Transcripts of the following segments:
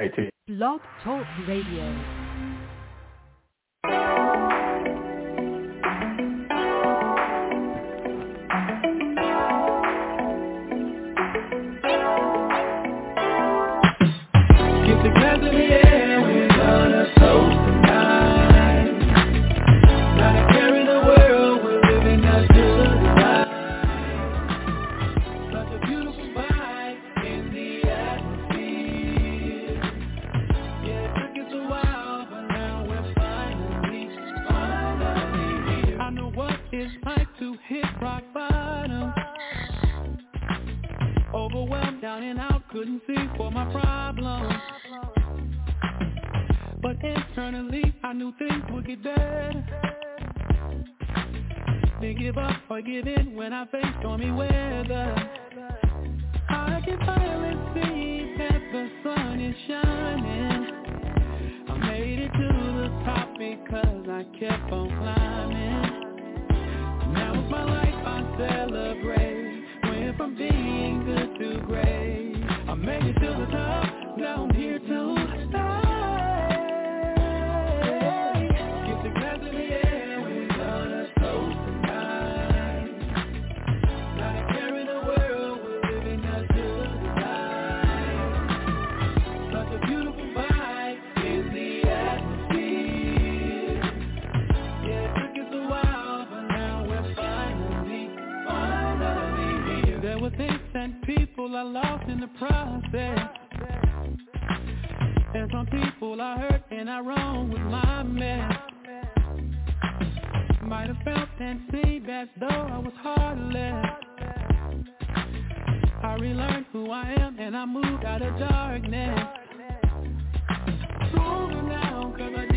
18. Blog Talk Radio. Give in when I faced stormy weather. I can finally see that the sun is shining. I made it to the top because I kept on climbing. Now it's my life I celebrate. Went from being good to great. I made it to the top. Now I'm here to I lost in the process. And some people I hurt and I wronged with my mess. Might have felt and seemed as though I was heartless. I relearned who I am and I moved out of darkness. Stronger now cause I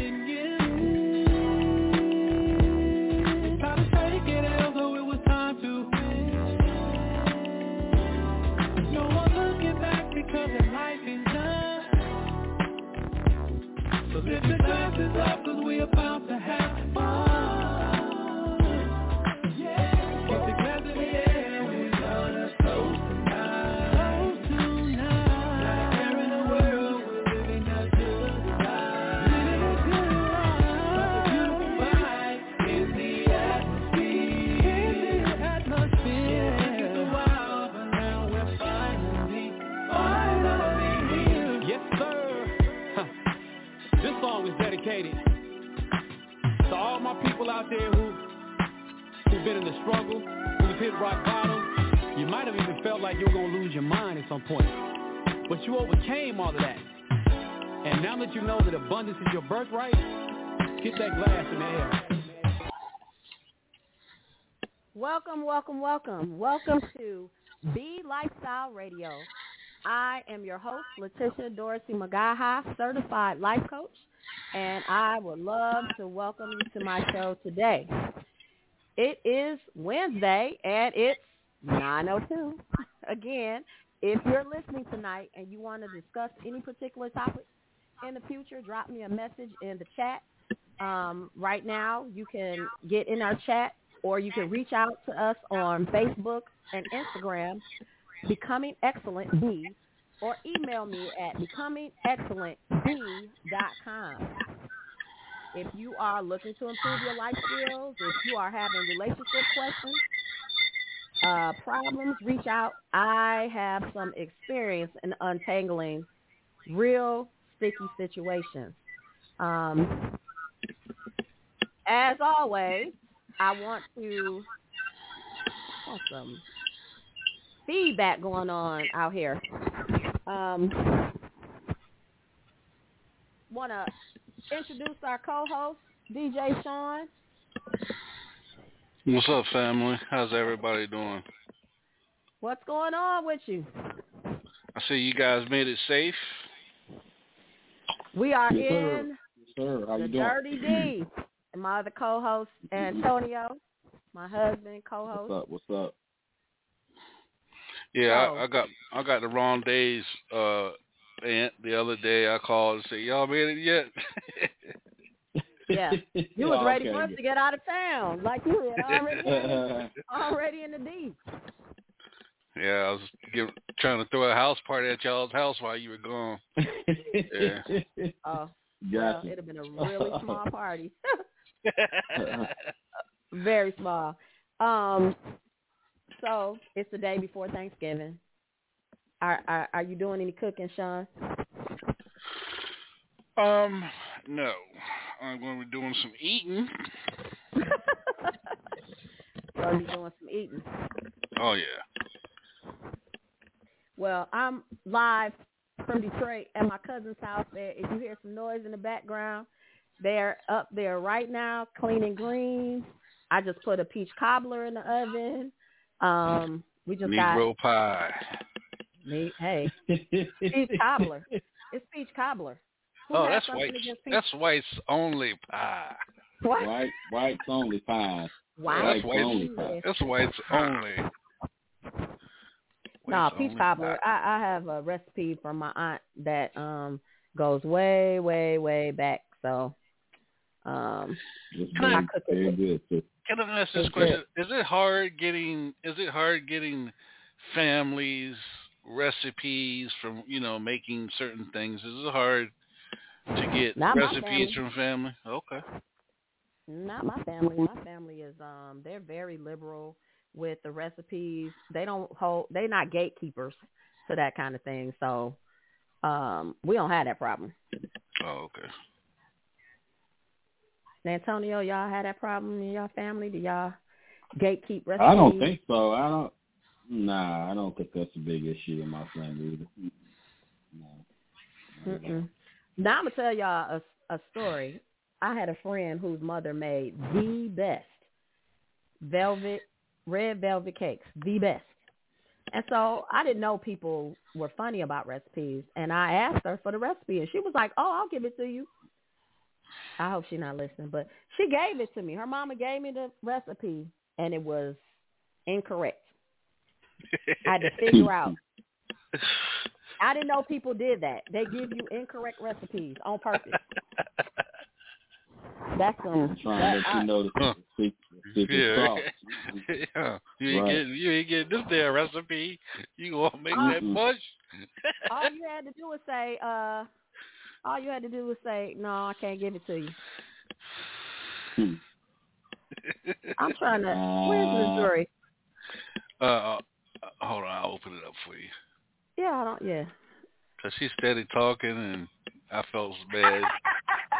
lift the glasses up cause we about to there who who've been in the struggle, who've hit rock bottom. You might have even felt like you were gonna lose your mind at some point, but you overcame all of that. And now that you know that abundance is your birthright, get that glass in the air. Welcome, welcome, welcome. Welcome to B Lifestyle Radio. I am your host, Letitia Dorsey McGaha, certified life coach, and I would love to welcome you to my show today. It is Wednesday, and it's 9.02. Again, if you're listening tonight and you want to discuss any particular topic in the future, drop me a message in the chat. Um, right now, you can get in our chat or you can reach out to us on Facebook and Instagram, Becoming Excellent B, or email me at becomingexcellentb.com. If you are looking to improve your life skills, if you are having relationship questions, uh, problems, reach out. I have some experience in untangling real sticky situations. Um, as always, I want to got some feedback going on out here. Um, want to introduce our co-host, DJ Sean. What's up, family? How's everybody doing? What's going on with you? I see you guys made it safe. We are Yes, sir. in Sir, how the you doing? Dirty D. And my other co-host, Antonio, my husband, co-host. What's up? What's up? Yeah, Oh. I, I got I got the wrong days. Uh, and the other day I called and said, "Y'all made it yet?" Yeah. You was Oh, ready okay. for us to get out of town, like you had already already in the D. yeah, I was give, trying to throw a house party at y'all's house while you were gone. Yeah. Oh, well, it'd have been a really small party. Very small. Um, so it's the day before Thanksgiving. Are are, are you doing any cooking, Sean? um, no. I'm going to be doing some eating. Or you doing some eating? Oh yeah. Well, I'm live from Detroit at my cousin's house. There, if you hear some noise in the background, they're up there right now cleaning greens. I just put a peach cobbler in the oven. Um, we just Negro pie. got me. Hey, peach cobbler. It's peach cobbler. Who Oh, that's white. That's white's only pie. what? White, white's only pie. Wow. That's White's only white's. pie. That's white's only. No, White's peach only cobbler. pie. I, I have a recipe from my aunt that um goes way, way, way back. So, um, It's I very, cook it very with- good. too. Can I ask this question? Is it hard getting? Is it hard getting families recipes from you know making certain things? Is it hard to get Not recipes family. from family? Okay. Not my family. My family is um they're very liberal with the recipes. They don't hold they're not gatekeepers to that kind of thing. So um we don't have that problem. Oh, okay. Antonio, y'all had that problem in your family? Do y'all gatekeep recipes? I don't think so. I don't. Nah, I don't think that's a big issue in my family either. No. Now I'm gonna tell y'all a, a story. I had a friend whose mother made the best velvet, red velvet cakes, the best. And so I didn't know people were funny about recipes, and I asked her for the recipe, and she was like, "Oh, I'll give it to you." I hope she's not listening, but she gave it to me. Her mama gave me the recipe, and it was incorrect. I had to figure out. I didn't know people did that. They give you incorrect recipes on purpose. That's some. I'm trying to let you know the Huh. secret, secret yeah. sauce. yeah. You ain't Right. get you ain't get this damn recipe. You gonna make that Mm-mm. much? all you had to do was say, uh, all you had to do was say, no, I can't give it to you. Hmm. I'm trying to. Where's Missouri? uh, uh, hold on, I'll open it up for you. Yeah, I don't. Yeah. Cause she's steady talking, and I felt bad.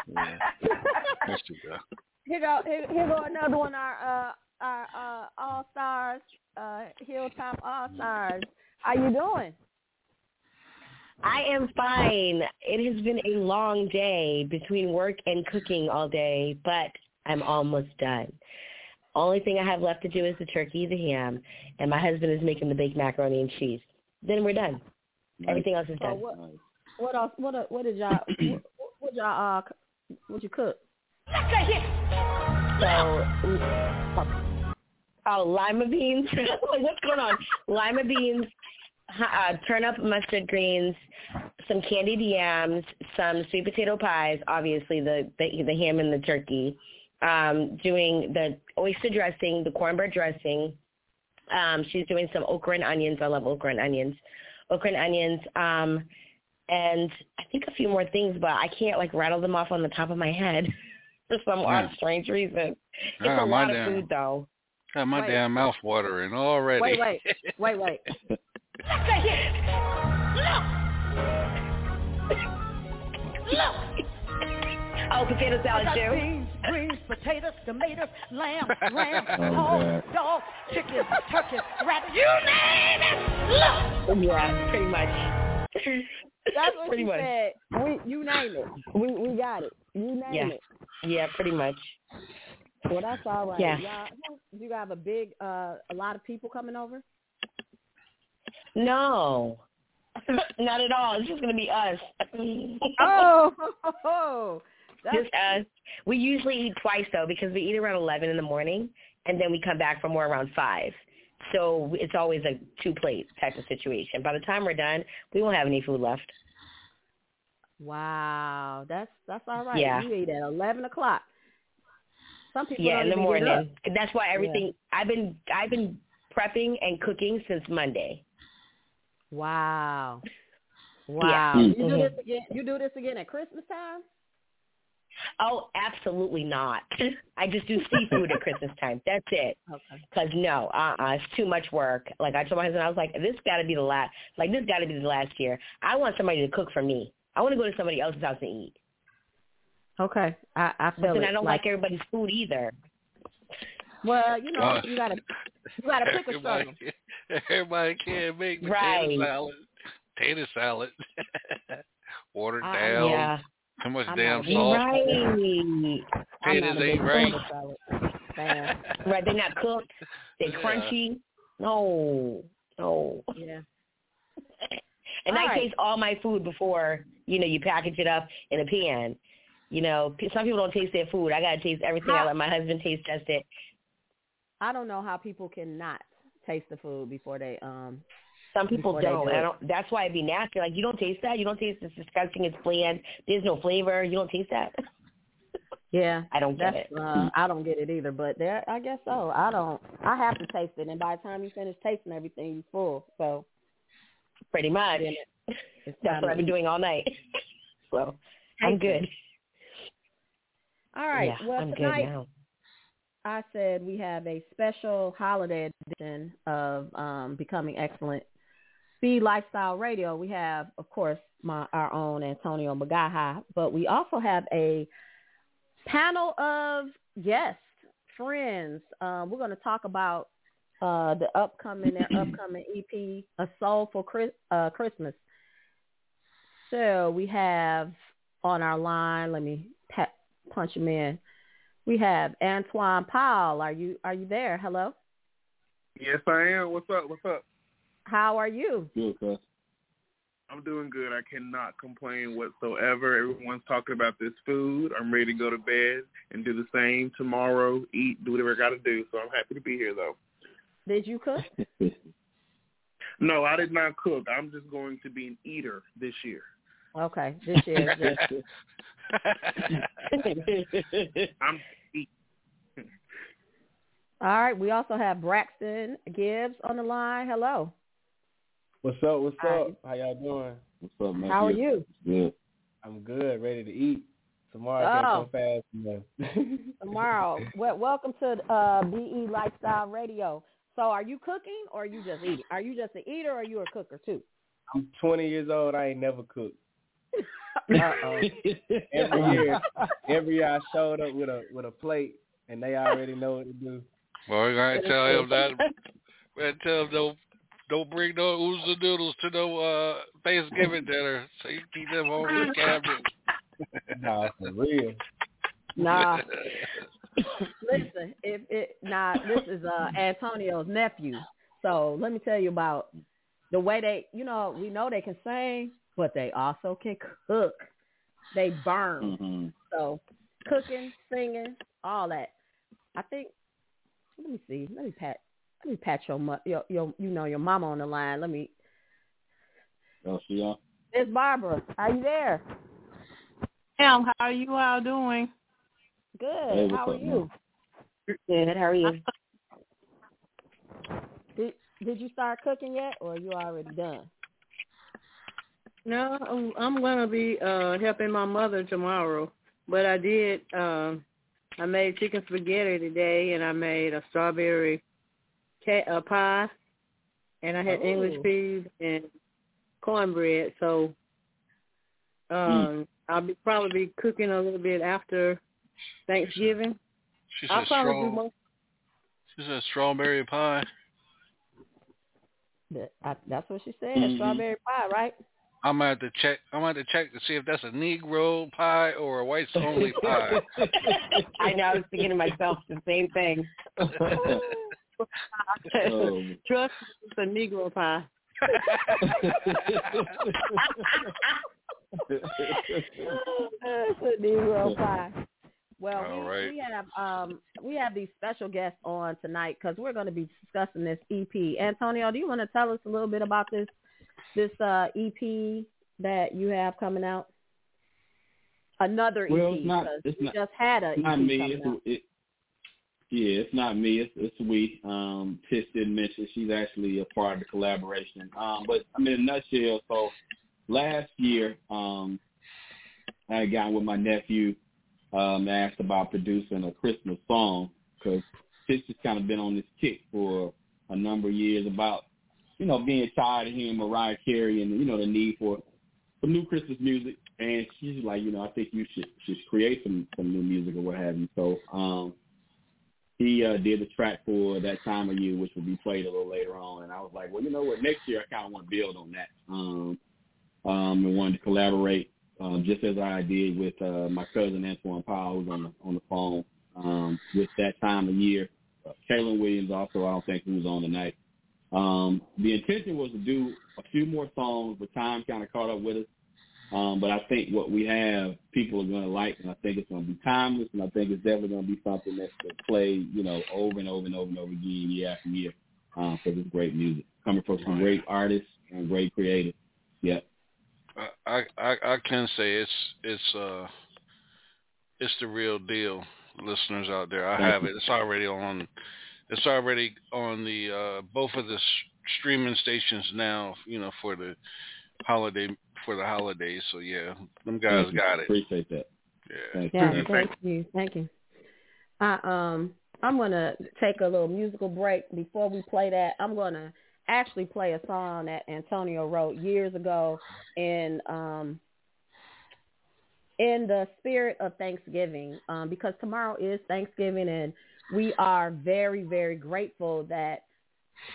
yeah. Go. Here go. Here, here go another one. Our uh, our uh, all stars, uh, Hilltop All Stars. How you doing? I am fine. It has been a long day between work and cooking all day, but I'm almost done. Only thing I have left to do is the turkey, the ham, and my husband is making the baked macaroni and cheese. Then we're done. Nice. Everything else is So done. what? What else? What? uh, What did y'all? what, what y'all? Uh, c- what you cook? So, oh, lima beans. what's going on? Lima beans, uh, turnip mustard greens, some candied yams, some sweet potato pies. Obviously, the the, the ham and the turkey. Um, doing the oyster dressing, the cornbread dressing. Um, she's doing some okra and onions. I love okra and onions. Okra and onions. Um, and I think a few more things, but I can't like rattle them off on the top of my head for some odd, Yeah. strange reason. It's Ah, a lot of food, though. Got my Wait. damn mouth watering already. Wait, wait, wait, wait. Oh, potato salad too. Beans, greens, potatoes, tomatoes, lamb, Oh, hog, dog, chicken, turkey, rabbit, you name it. Look. Yeah, pretty much. That's what pretty she much. said. We, you name it. We we got it. You name Yeah. it. Yeah, pretty much. Well, that's all right. Yeah. Y'all, you have a big, uh, a lot of people coming over. No, not at all. It's just gonna be us. Oh, just us. We usually eat twice though because we eat around eleven in the morning and then we come back for more around five. So it's always a two plate type of situation. By the time we're done, we won't have any food left. wow. That's that's all right. Yeah. You eat at eleven o'clock. Some people Yeah, in the morning. That's why everything I've been I've been prepping and cooking since Monday. Wow. Wow. Yeah. You do Mhm. this again. You do this again at Christmas time? Oh, absolutely not. I just do seafood at Christmas time. That's it. Okay. Cause no, uh, uh it's too much work. Like I told my husband, I was like, this got to be the last. Like this got to be the last year. I want somebody to cook for me. I want to go to somebody else's house and eat. Okay. I I But then it. I don't like, everybody's food either. Well, you know, Uh, you gotta you gotta pick a struggle. Everybody, everybody can't make potato Right. salad. Potato salad. Watered Uh, down. yeah. Too much I'm damn not- sauce. Right. I'm Potatoes not a ain't big right. salad. Right. They're not cooked. They're Yeah. crunchy. No. No. Yeah. And All I right. taste all my food before, you know, you package it up in a pan. You know, some people don't taste their food. I gotta taste everything. I let my husband taste test it. I don't know how people cannot taste the food before they um Some people don't. do I don't. That's why it'd be nasty. Like you don't taste that. You don't taste it's disgusting. It's bland. There's no flavor. You don't taste that. yeah. I don't get it. uh I don't get it either, but there I guess so. I don't I have to taste it and by the time you finish tasting everything you're full. So Pretty much. That's what I've been doing all night. so I'm good. All right. Yeah, well I'm tonight good now. I said we have a special holiday edition of um, Becoming Excellent Speed Lifestyle Radio. We have, of course, my our own Antonio McGaha, but we also have a panel of guests, friends. Um, we're going to talk about uh, the upcoming their upcoming EP, A Soulful Chris, uh, Christmas. So we have on our line. Let me pat, punch him in. We have Antoine Powell. Are you are you there? Hello. Yes, I am. What's up? What's up? How are you? Good, cuz. I'm doing good. I cannot complain whatsoever. Everyone's talking about this food. I'm ready to go to bed and do the same tomorrow. Eat, do whatever I got to do. So I'm happy to be here, though. Did you cook? No, I did not cook. I'm just going to be an eater this year. Okay, this year is just I'm all right. We also have Braxton Gibbs on the line. Hello. What's up? What's Hi. up? How y'all doing? What's up, man? How are you? Good. I'm good, ready to eat. Tomorrow I Oh. can't go fast enough. Tomorrow. well, welcome to uh, BE Lifestyle Radio. So, are you cooking or are you just eating? Are you just an eater or are you a cooker too? I'm 20 years old. I ain't never cooked. Uh-oh. Every year, every year I showed up with a with a plate, and they already know what to do. Well, we're gonna tell him that. We're gonna tell him don't don't bring no oodles noodles to no uh Thanksgiving dinner. So you keep them home in the cabinet. Nah, for real. Nah. Listen, if it nah, this is uh Antonio's nephew. So let me tell you about the way they you know, we know they can sing, but they also can cook. They burn. hmm So cooking, singing, all that. I think let me see. Let me pat let me pat your mo- your, your you know your mama on the line. Let me Oh, she on? It's Barbara. Are you there? Ma'am, how are you all doing? Good. Hey, How are up, you? Good. How are you? Did did you start cooking yet or are you already done? No, I'm- I'm gonna be uh helping my mother tomorrow. But I did um I made chicken spaghetti today and I made a strawberry ca- uh, pie and I had English Oh. peas and cornbread. So um I'll be probably be cooking a little bit after Thanksgiving. She I'll said probably do strong. most She said strawberry pie. That, I, that's what she said. Mhm. Strawberry pie, right? I'm gonna have to check. I'm gonna have to check to see if that's a Negro pie or a whites only pie. I know. I was thinking to myself the same thing. Oh, trust me, it's a Negro pie. it's a Negro pie. Well, we, right. we have um we have these special guests on tonight because we're going to be discussing this EP. Antonio, do you want to tell us a little bit about this this uh EP that you have coming out? Another Well, EP it's not- it's not- just had a it's not EP me. It's, it, Yeah, it's not me. It's, it's we. Um, Tish didn't mention she's actually a part of the collaboration. Um, but I mean, in a nutshell, so last year, um, I had gotten with my nephew, um, asked about producing a Christmas song because Tish has kind of been on this kick for a number of years about, you know, being tired of hearing Mariah Carey and you know the need for for new Christmas music. And she's like, you know, I think you should should create some some new music or what have you. So um, he uh, did the track for that time of year, which will be played a little later on. And I was like, well, you know what? Next year, I kind of want to build on that. Um, um, and wanted to collaborate, um, just as I did with uh, my cousin Antoine Powell, who's on the on the phone um, with that time of year. Uh, Kaylin Williams also, I don't think he was on tonight. Um, the intention was to do a few more songs, but time kind of caught up with us. Um, but I think what we have, people are going to like, and I think it's going to be timeless, and I think it's definitely going to be something that's going to play, you know, over and over and over and over again, year after year, because um, it's great music coming from some great artists and great creators. Yep. I I I can say it's it's uh it's the real deal, listeners out there. I have it. It's already on. It's already on the uh both of the s- streaming stations now. You know for the holiday for the holidays. So yeah, them guys Thank you. got it. Appreciate that. Yeah. Thank Yeah, you. thank you, thank you. I um I'm gonna take a little musical break before we play that. I'm gonna actually play a song that Antonio wrote years ago in um in the spirit of Thanksgiving, um, because tomorrow is Thanksgiving and we are very, very grateful that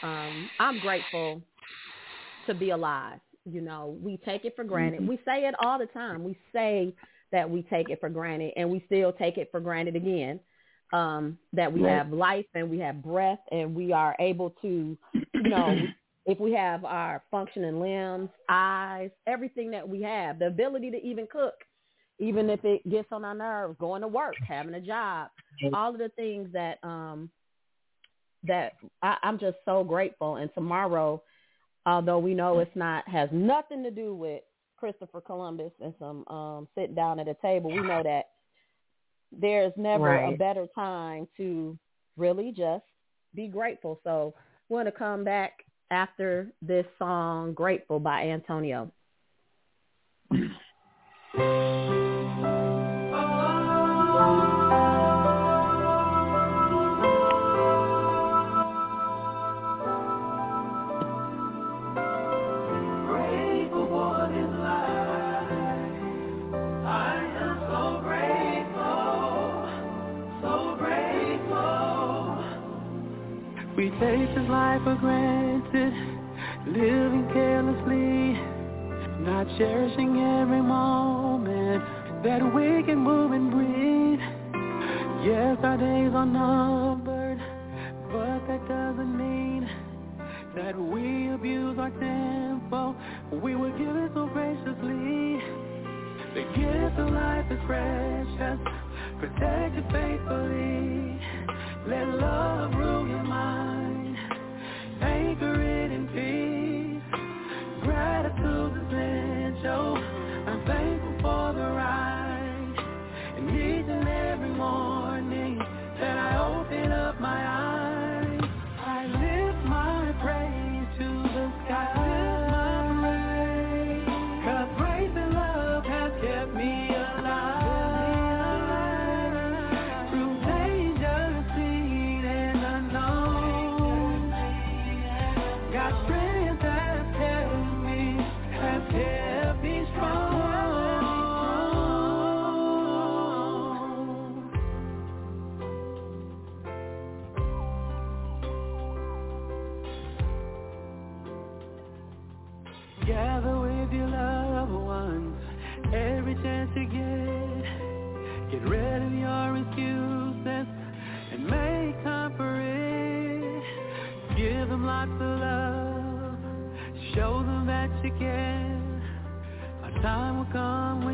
um I'm grateful to be alive. You know, we take it for granted. We say it all the time. We say that we take it for granted and we still take it for granted again. Um, that we Right. have life and we have breath and we are able to, you know, if we have our functioning limbs, eyes, everything that we have, the ability to even cook, even if it gets on our nerves, going to work, having a job, all of the things that um that I, I'm just so grateful. And tomorrow, although we know it's not has nothing to do with Christopher Columbus and some um sitting down at a table, we know that there's never a better time to really just be grateful. So we're gonna come back after this song Grateful by Antonio. We take this life for granted, living carelessly, not cherishing every moment that we can move and breathe. Yes, our days are numbered, but that doesn't mean that we abuse our tempo. We were given so graciously. The gift of life is precious. Protect it faithfully. Let love rule your mind. Anchor it in peace. Gratitude is essential. Time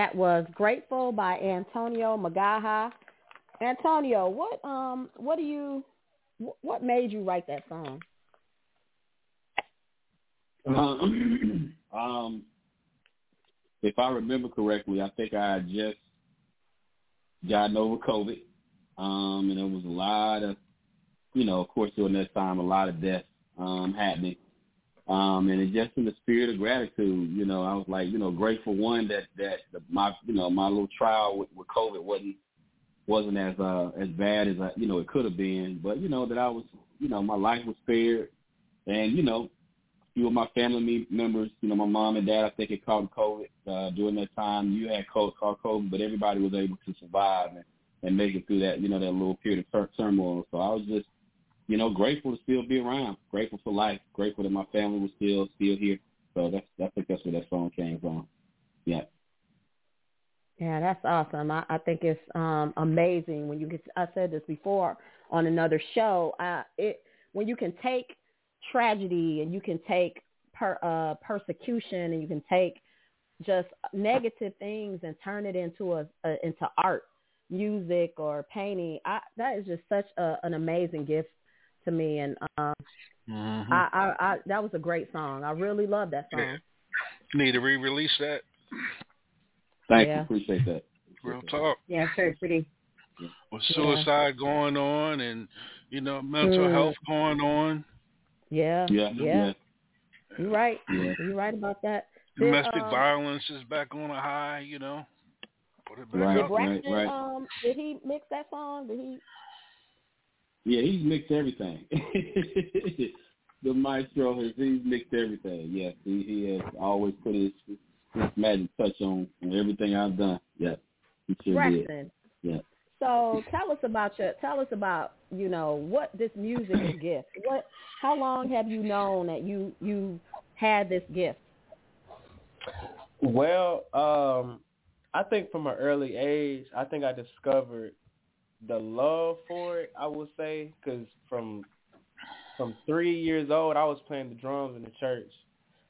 That was Grateful by Antonio McGaha. Antonio, what um what do you what made you write that song? Um, um, if I remember correctly, I think I had just gotten over COVID, um, and there was a lot of, you know, of course during that time, a lot of death um, happening. Um, and it just in the spirit of gratitude, you know, I was like, you know, grateful one that that the, my, you know, my little trial with, with COVID wasn't wasn't as uh as bad as I, you know, it could have been, but you know that I was, you know, my life was spared, and you know, few of my family members, you know, my mom and dad, I think it caught COVID uh, during that time. You had caught COVID, but everybody was able to survive and, and make it through that, you know, that little period of turmoil. So I was just, you know, grateful to still be around, grateful for life, grateful that my family was still still here. So that's I think that's where that song came from. Yeah. Yeah, that's awesome. I, I think it's um amazing when you get. I said this before on another show. Uh, it when you can take tragedy and you can take per, uh, persecution and you can take just negative things and turn it into a, a into art, music or painting. I, that is just such a, an amazing gift to me, and um, mm-hmm. I, I, I that was a great song. I really love that song. Yeah. Need to re-release that. Thank yeah. you. Appreciate that. Real talk. Yeah, very pretty. With suicide yeah. going on and you know mental mm. health going on, yeah. Yeah. Yeah. You're right. Yeah. You're right about that. Domestic um, violence is back on a high, you know. Put it back right, did Braxton, right, right. um did he mix that song? Did he Yeah, he's mixed everything. the maestro has he's mixed everything. Yes, he, he has always put his, his magic touch on, on everything I've done. Yeah. He sure Braxton. did. Yeah. So tell us about your tell us about you know what this music is gift. What how long have you known that you you had this gift? Well, um, I think from an early age, I think I discovered the love for it. I would say because from from three years old, I was playing the drums in the church,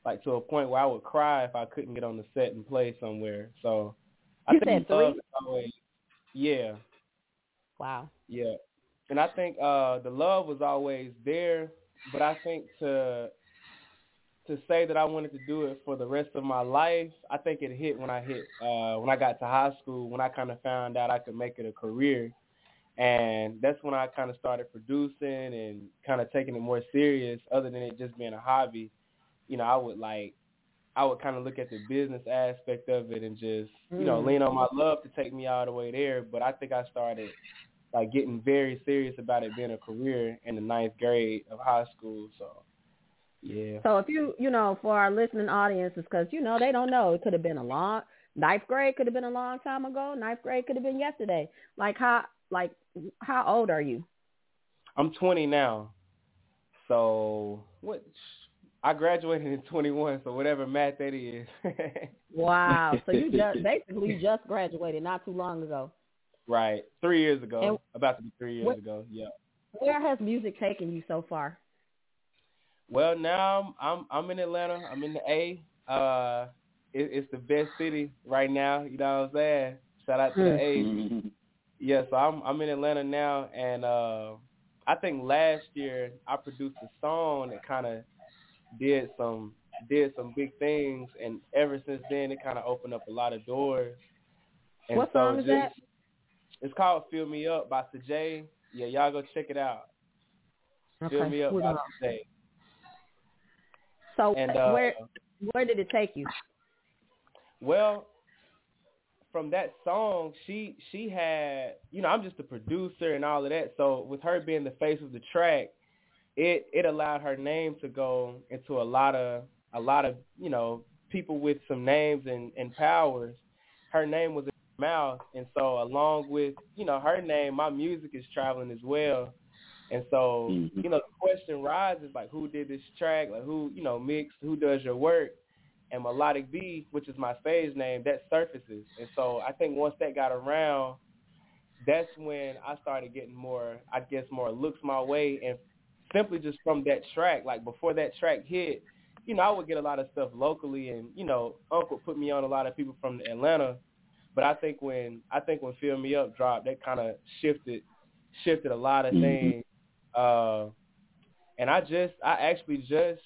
like to a point where I would cry if I couldn't get on the set and play somewhere. So I you think said three. Always, yeah, Wow. Yeah. And I think uh the love was always there, but I think to to say that I wanted to do it for the rest of my life, I think it hit when I hit uh when I got to high school, when I kind of found out I could make it a career. And that's when I kind of started producing and kind of taking it more serious other than it just being a hobby. You know, I would like I would kind of look at the business aspect of it and just, you know, mm. lean on my love to take me all the way there. But I think I started like getting very serious about it being a career in the ninth grade of high school. So yeah. So if you you know for our listening audiences, because you know they don't know, it could have been a long ninth grade could have been a long time ago. Ninth grade could have been yesterday. Like how like how old are you? I'm 20 now. So what? I graduated in 21, so whatever math that is. wow. So you just basically just graduated not too long ago. Right. Three years ago. And about to be three years ago. Yeah. Where has music taken you so far? Well, now I'm I'm in Atlanta. I'm in the A. Uh, it, it's the best city right now. You know what I'm saying? Shout out to the A. Mm-hmm. yeah, so I'm I'm in Atlanta now, and uh, I think last year I produced a song that kind of did some did some big things, and ever since then it kind of opened up a lot of doors. And what so song is just, that? It's called "Fill Me Up" by Sajay. Yeah, y'all go check it out. Okay. Fill Me Up by Sajay. So and, uh, where where did it take you? Well, from that song, she she had you know I'm just a producer and all of that. So with her being the face of the track, it it allowed her name to go into a lot of a lot of you know people with some names and and powers. Her name was in her mouth. And so along with, you know, her name, my music is traveling as well. And so, mm-hmm. you know, the question rises like who did this track, like who, you know, mixed, who does your work? And Melodic B, which is my stage name, that surfaces. And so I think once that got around, that's when I started getting more, I guess, more looks my way. And simply just from that track, like before that track hit, you know, I would get a lot of stuff locally and, you know, Uncle put me on a lot of people from Atlanta But I think when I think when Fill Me Up dropped, that kind of shifted shifted a lot of Mhm. things. Uh, and I just I actually just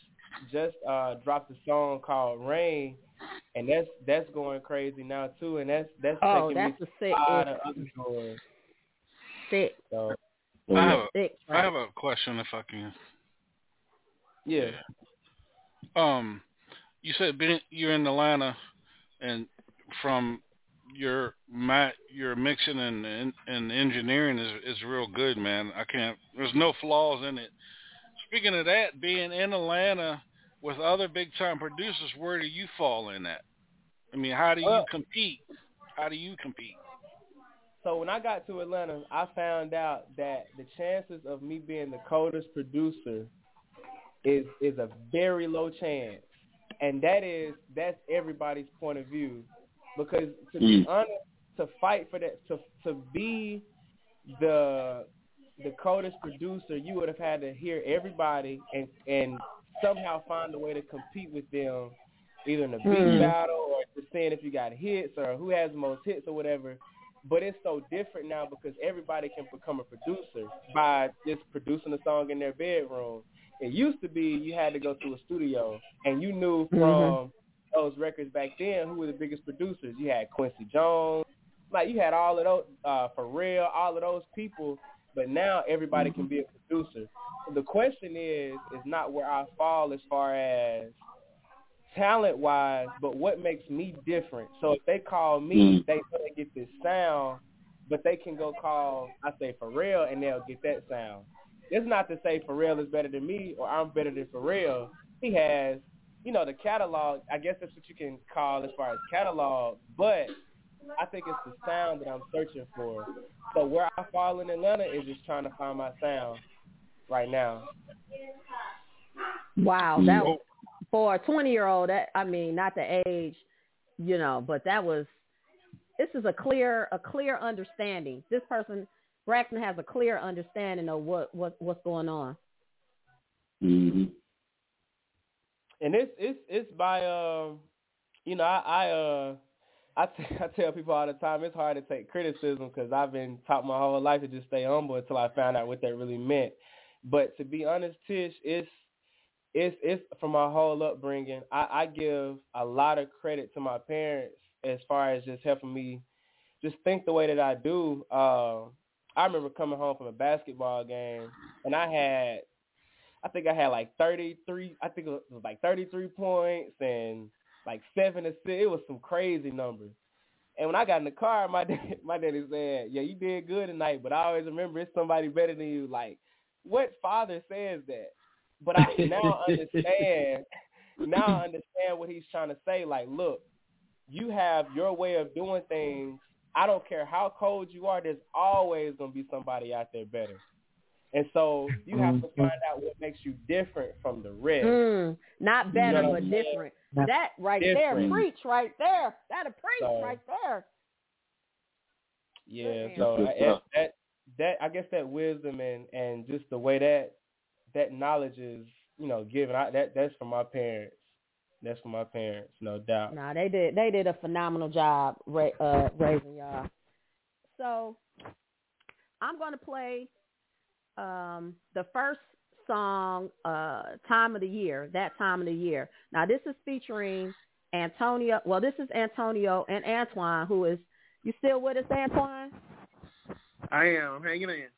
just uh dropped a song called Rain, and that's that's going crazy now too, and that's that's Oh, taking that's me a sick, to a lot it's of other doors. sick, So I have a, sick. I have a question if I can. yeah, Um, you said being, you're in Atlanta, and from your ma your mixing and and, and engineering is is real good, man. I can't. There's no flaws in it. Speaking of that, being in Atlanta with other big time producers, where do you fall in that? I mean, how do you Well- compete? How do you compete? So when I got to Atlanta, I found out that the chances of me being the coldest producer is is a very low chance, and that is that's everybody's point of view, because to be Mm. honest, to fight for that, to to be the the coldest producer, you would have had to hear everybody and and somehow find a way to compete with them, either in a beat Mhm. battle or just seeing if you got hits or who has the most hits or whatever. But it's so different now because everybody can become a producer by just producing a song in their bedroom. It used to be you had to go to a studio and you knew from Mhm. those records back then who were the biggest producers. You had Quincy Jones, like you had all of those uh Pharrell, all of those people. But now everybody can be a producer. So the question is is not where I fall as far as talent wise, but what makes me different. So if they call me, Mm. they they get this sound, but they can go call I say Pharrell and they'll get that sound. It's not to say Pharrell is better than me or I'm better than Pharrell. He has, you know, the catalog. I guess that's what you can call as far as catalog, but I think it's the sound that I'm searching for. So where I fall in Atlanta is just trying to find my sound right now. Wow, that was for a twenty year old. That I mean, not the age, you know, but that was. This is a clear, a clear understanding. This person, Braxton, has a clear understanding of what what what's going on. hmm and it's it's it's by um you know I I uh I, t- I tell people all the time it's hard to take criticism because I've been taught my whole life to just stay humble until I found out what that really meant. But to be honest, Tish, it's it's it's from my whole upbringing. I, I give a lot of credit to my parents as far as just helping me just think the way that I do. Uh, I remember coming home from a basketball game and I had I think I had like 33, I think it was like 33 points and like seven assists. It was some crazy numbers. And when I got in the car, my dad, my daddy said, "Yeah, you did good tonight, but I always remember it's somebody better than you." Like, what father says that? But I now understand. Now I understand what he's trying to say. Like, look, you have your way of doing things. I don't care how cold you are. There's always gonna be somebody out there better. And so you have to find out what makes you different from the rest. Mm, not better, know but I'm saying? That right Different. there, preach right there. That a preach So- right there. Yeah, so. I, that, that that I guess that wisdom and and just the way that that knowledge is you know given, I, that that's from my parents. That's from my parents, no doubt. No, they did. They did a phenomenal job ra- uh, raising y'all. So I'm going to play um, the first song, uh, "Time of the Year." That time of the year. Now this is featuring Antonio. Well, this is Antonio and Antwon, who is. You still with us, Antwon? I am hanging in.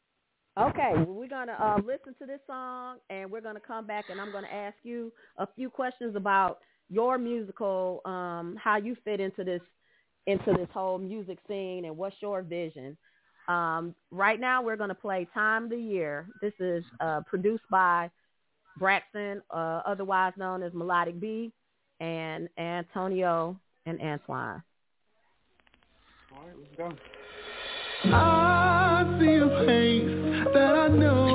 Okay, well, we're gonna uh, listen to this song, and we're gonna come back, and I'm gonna ask you a few questions about your musical, um, how you fit into this, into this whole music scene, and what's your vision. Um, right now, we're gonna play "Time of the Year." This is uh, produced by Braxton, uh, otherwise known as Melodic B, and Antonio and Antwon. All right, let's go. I see a that I know.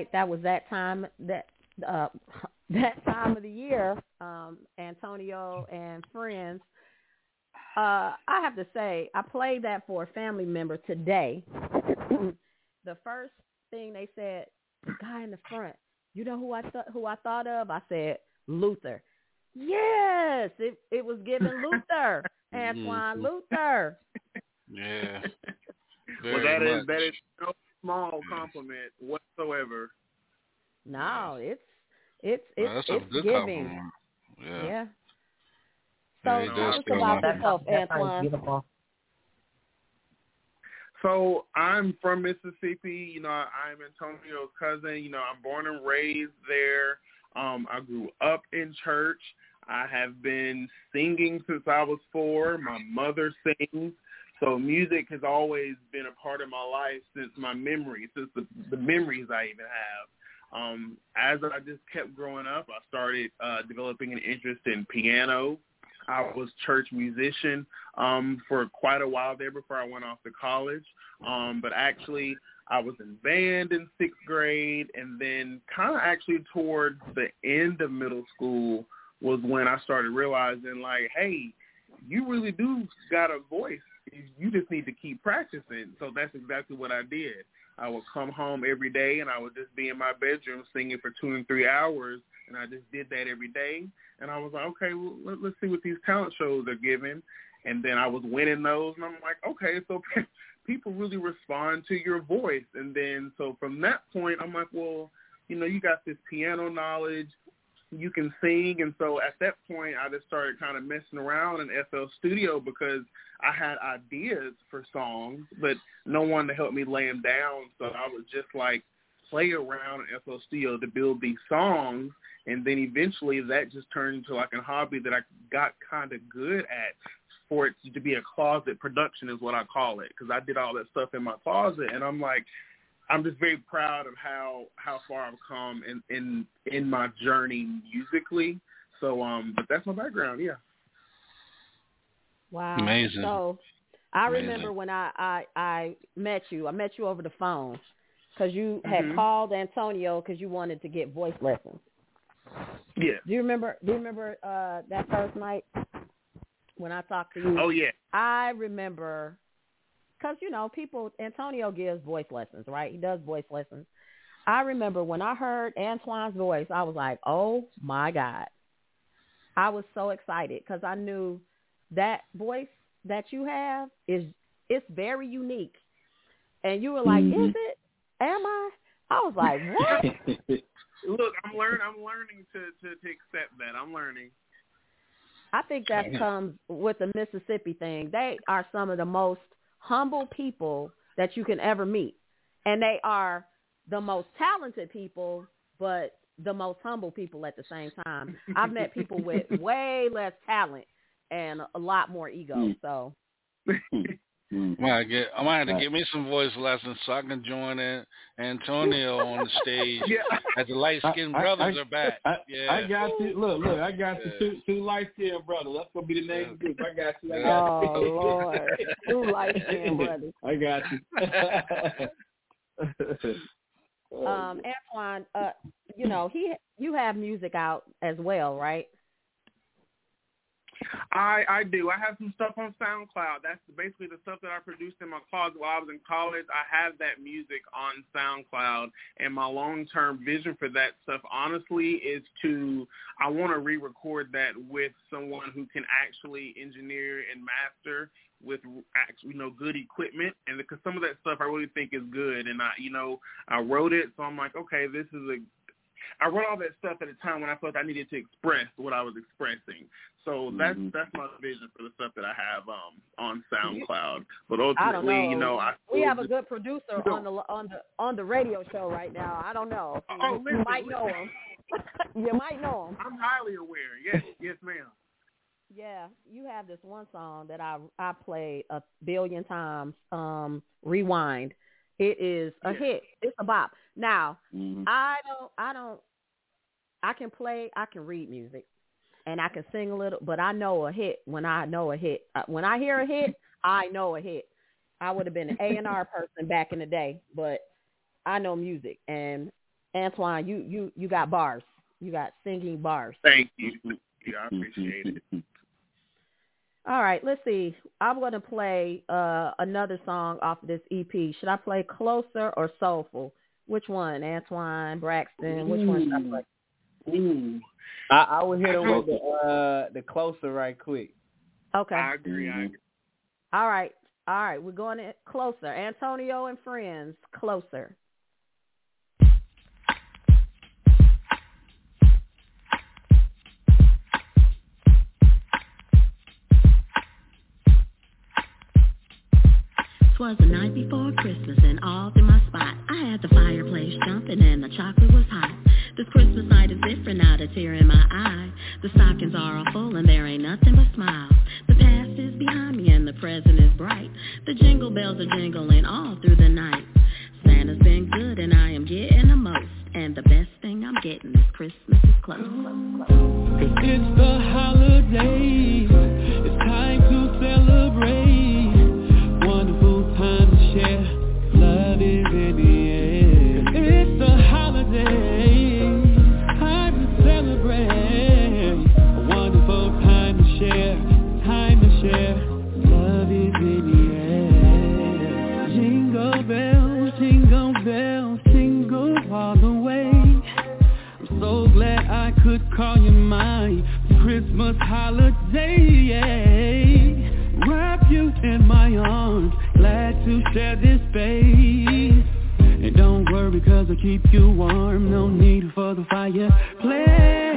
Right, that was that time that uh that time of the year, um, Antonio and friends. Uh, I have to say, I played that for a family member today. the first thing they said, the guy in the front, you know who I th- who I thought of? I said Luther. Yes, it it was given Luther, Antwon Mhm. Luther. Yeah. well, Very that is much. that is no small compliment whatsoever. No, it's it's it's Well, a it's good giving. compliment. Yeah. Yeah. So Yeah, tell us about like- yourself, Antwon. So I'm from Mississippi. You know, I'm Antonio's cousin. You know, I'm born and raised there. Um, I grew up in church. I have been singing since I was four. My mother sings. So music has always been a part of my life since my memory, since the, the memories I even have. Um, as I just kept growing up, I started uh, developing an interest in piano. I was church musician um, for quite a while there before I went off to college. Um, but actually, I was in band in sixth grade, and then kind of actually towards the end of middle school was when I started realizing, like, hey, you really do got a voice. You just need to keep practicing. So that's exactly what I did. I would come home every day, and I would just be in my bedroom singing for two and three hours, and I just did that every day. And I was like, okay, well, let, let's see what these talent shows are giving. And then I was winning those, and I'm like, okay, so people really respond to your voice. And then so from that point, I'm like, well, you know, you got this piano knowledge, you can sing. And so at that point, I just started kind of messing around in FL Studio because I had ideas for songs, but no one to help me lay them down. So I would just like play around in FL Studio to build these songs, and then eventually that just turned into like a hobby that I got kind of good at. For it to be a closet production is what I call it, because I did all that stuff in my closet, and I'm like, I'm just very proud of how how far I've come in in in my journey musically. So, um, but that's my background. Yeah. Wow. Amazing. So I Amazing. remember when I, I I met you. I met you over the phone because you had Mhm. called Antonio because you wanted to get voice lessons. Yeah. Do you remember? Do you remember uh, that first night when I talked to you? Oh yeah. I remember because you know people. Antonio gives voice lessons, right? He does voice lessons. I remember when I heard Antwon's voice, I was like, "Oh my god!" I was so excited because I knew that voice that you have is it's very unique. And you were like, Mhm. "Is it? Am I?" I was like, "What?" Look, I'm learning. I'm learning to, to to accept that. I'm learning. I think that comes with the Mississippi thing. They are some of the most humble people that you can ever meet. And they are the most talented people, but the most humble people at the same time. I've met people with way less talent and a lot more ego. So Mm. I might get, I might have to Right. get me some voice lessons so I can join in Antonio on the stage Yeah. as the light skinned I- I- brothers I- are back. I, yeah. I got you. Look, look, I got Yeah. you. Two, two light skinned brothers. That's gonna be the name of the group. I got you. I got Oh you. Lord. Two light skinned brothers. I got you. Um, Antwon, uh, you know, he you have music out as well, right? I I do. I have some stuff on SoundCloud. That's basically the stuff that I produced in my closet while I was in college. I have that music on SoundCloud, and my long term vision for that stuff, honestly, is to I want to re-record that with someone who can actually engineer and master with actually you know good equipment, and because some of that stuff I really think is good, and I you know I wrote it, so I'm like, okay, this is a I wrote all that stuff at a time when I felt I needed to express what I was expressing. So that's Mhm. that's my vision for the stuff that I have um on SoundCloud. But ultimately, know. you know, I we have a good producer on the on the on the radio show right now. I don't know. Oh, you listen, might know him. you might know him. I'm highly aware. Yes, yes, ma'am. Yeah, you have this one song that I I play a billion times. Um, Rewind. It is a Yeah. hit. It's a bop. Now Mhm. I don't I don't I can play I can read music and I can sing a little, but I know a hit when I know a hit. Uh, when I hear a hit, I know a hit. I would have been an A and R person back in the day, but I know music. And Antwon, you you you got bars. You got singing bars. Thank you. Yeah, I appreciate it. All right, let's see. I'm going to play uh, another song off of this EP. Should I play Closer or Soulful? Which one? Antwon, Braxton, which one should I play? Ooh, I, I would hit him with the uh the closer right quick. Okay. I agree. I agree. All right. All right, we're going to closer. Antonio and friends, closer. Twas the night before Christmas and all through my spot. I had the fireplace jumping and the chocolate was hot. This Christmas night is different, not a tear in my eye. The stockings are all full and there ain't nothing but smiles. The past is behind me and the present is bright. The jingle bells are jingling all through the night. Santa's been good and I am getting the most. And the best thing I'm getting is Christmas is close. It's the holidays. It's time to celebrate. Christmas holiday. Wrap you in my arms, glad to share this space. And don't worry cause I keep you warm, no need for the fireplace.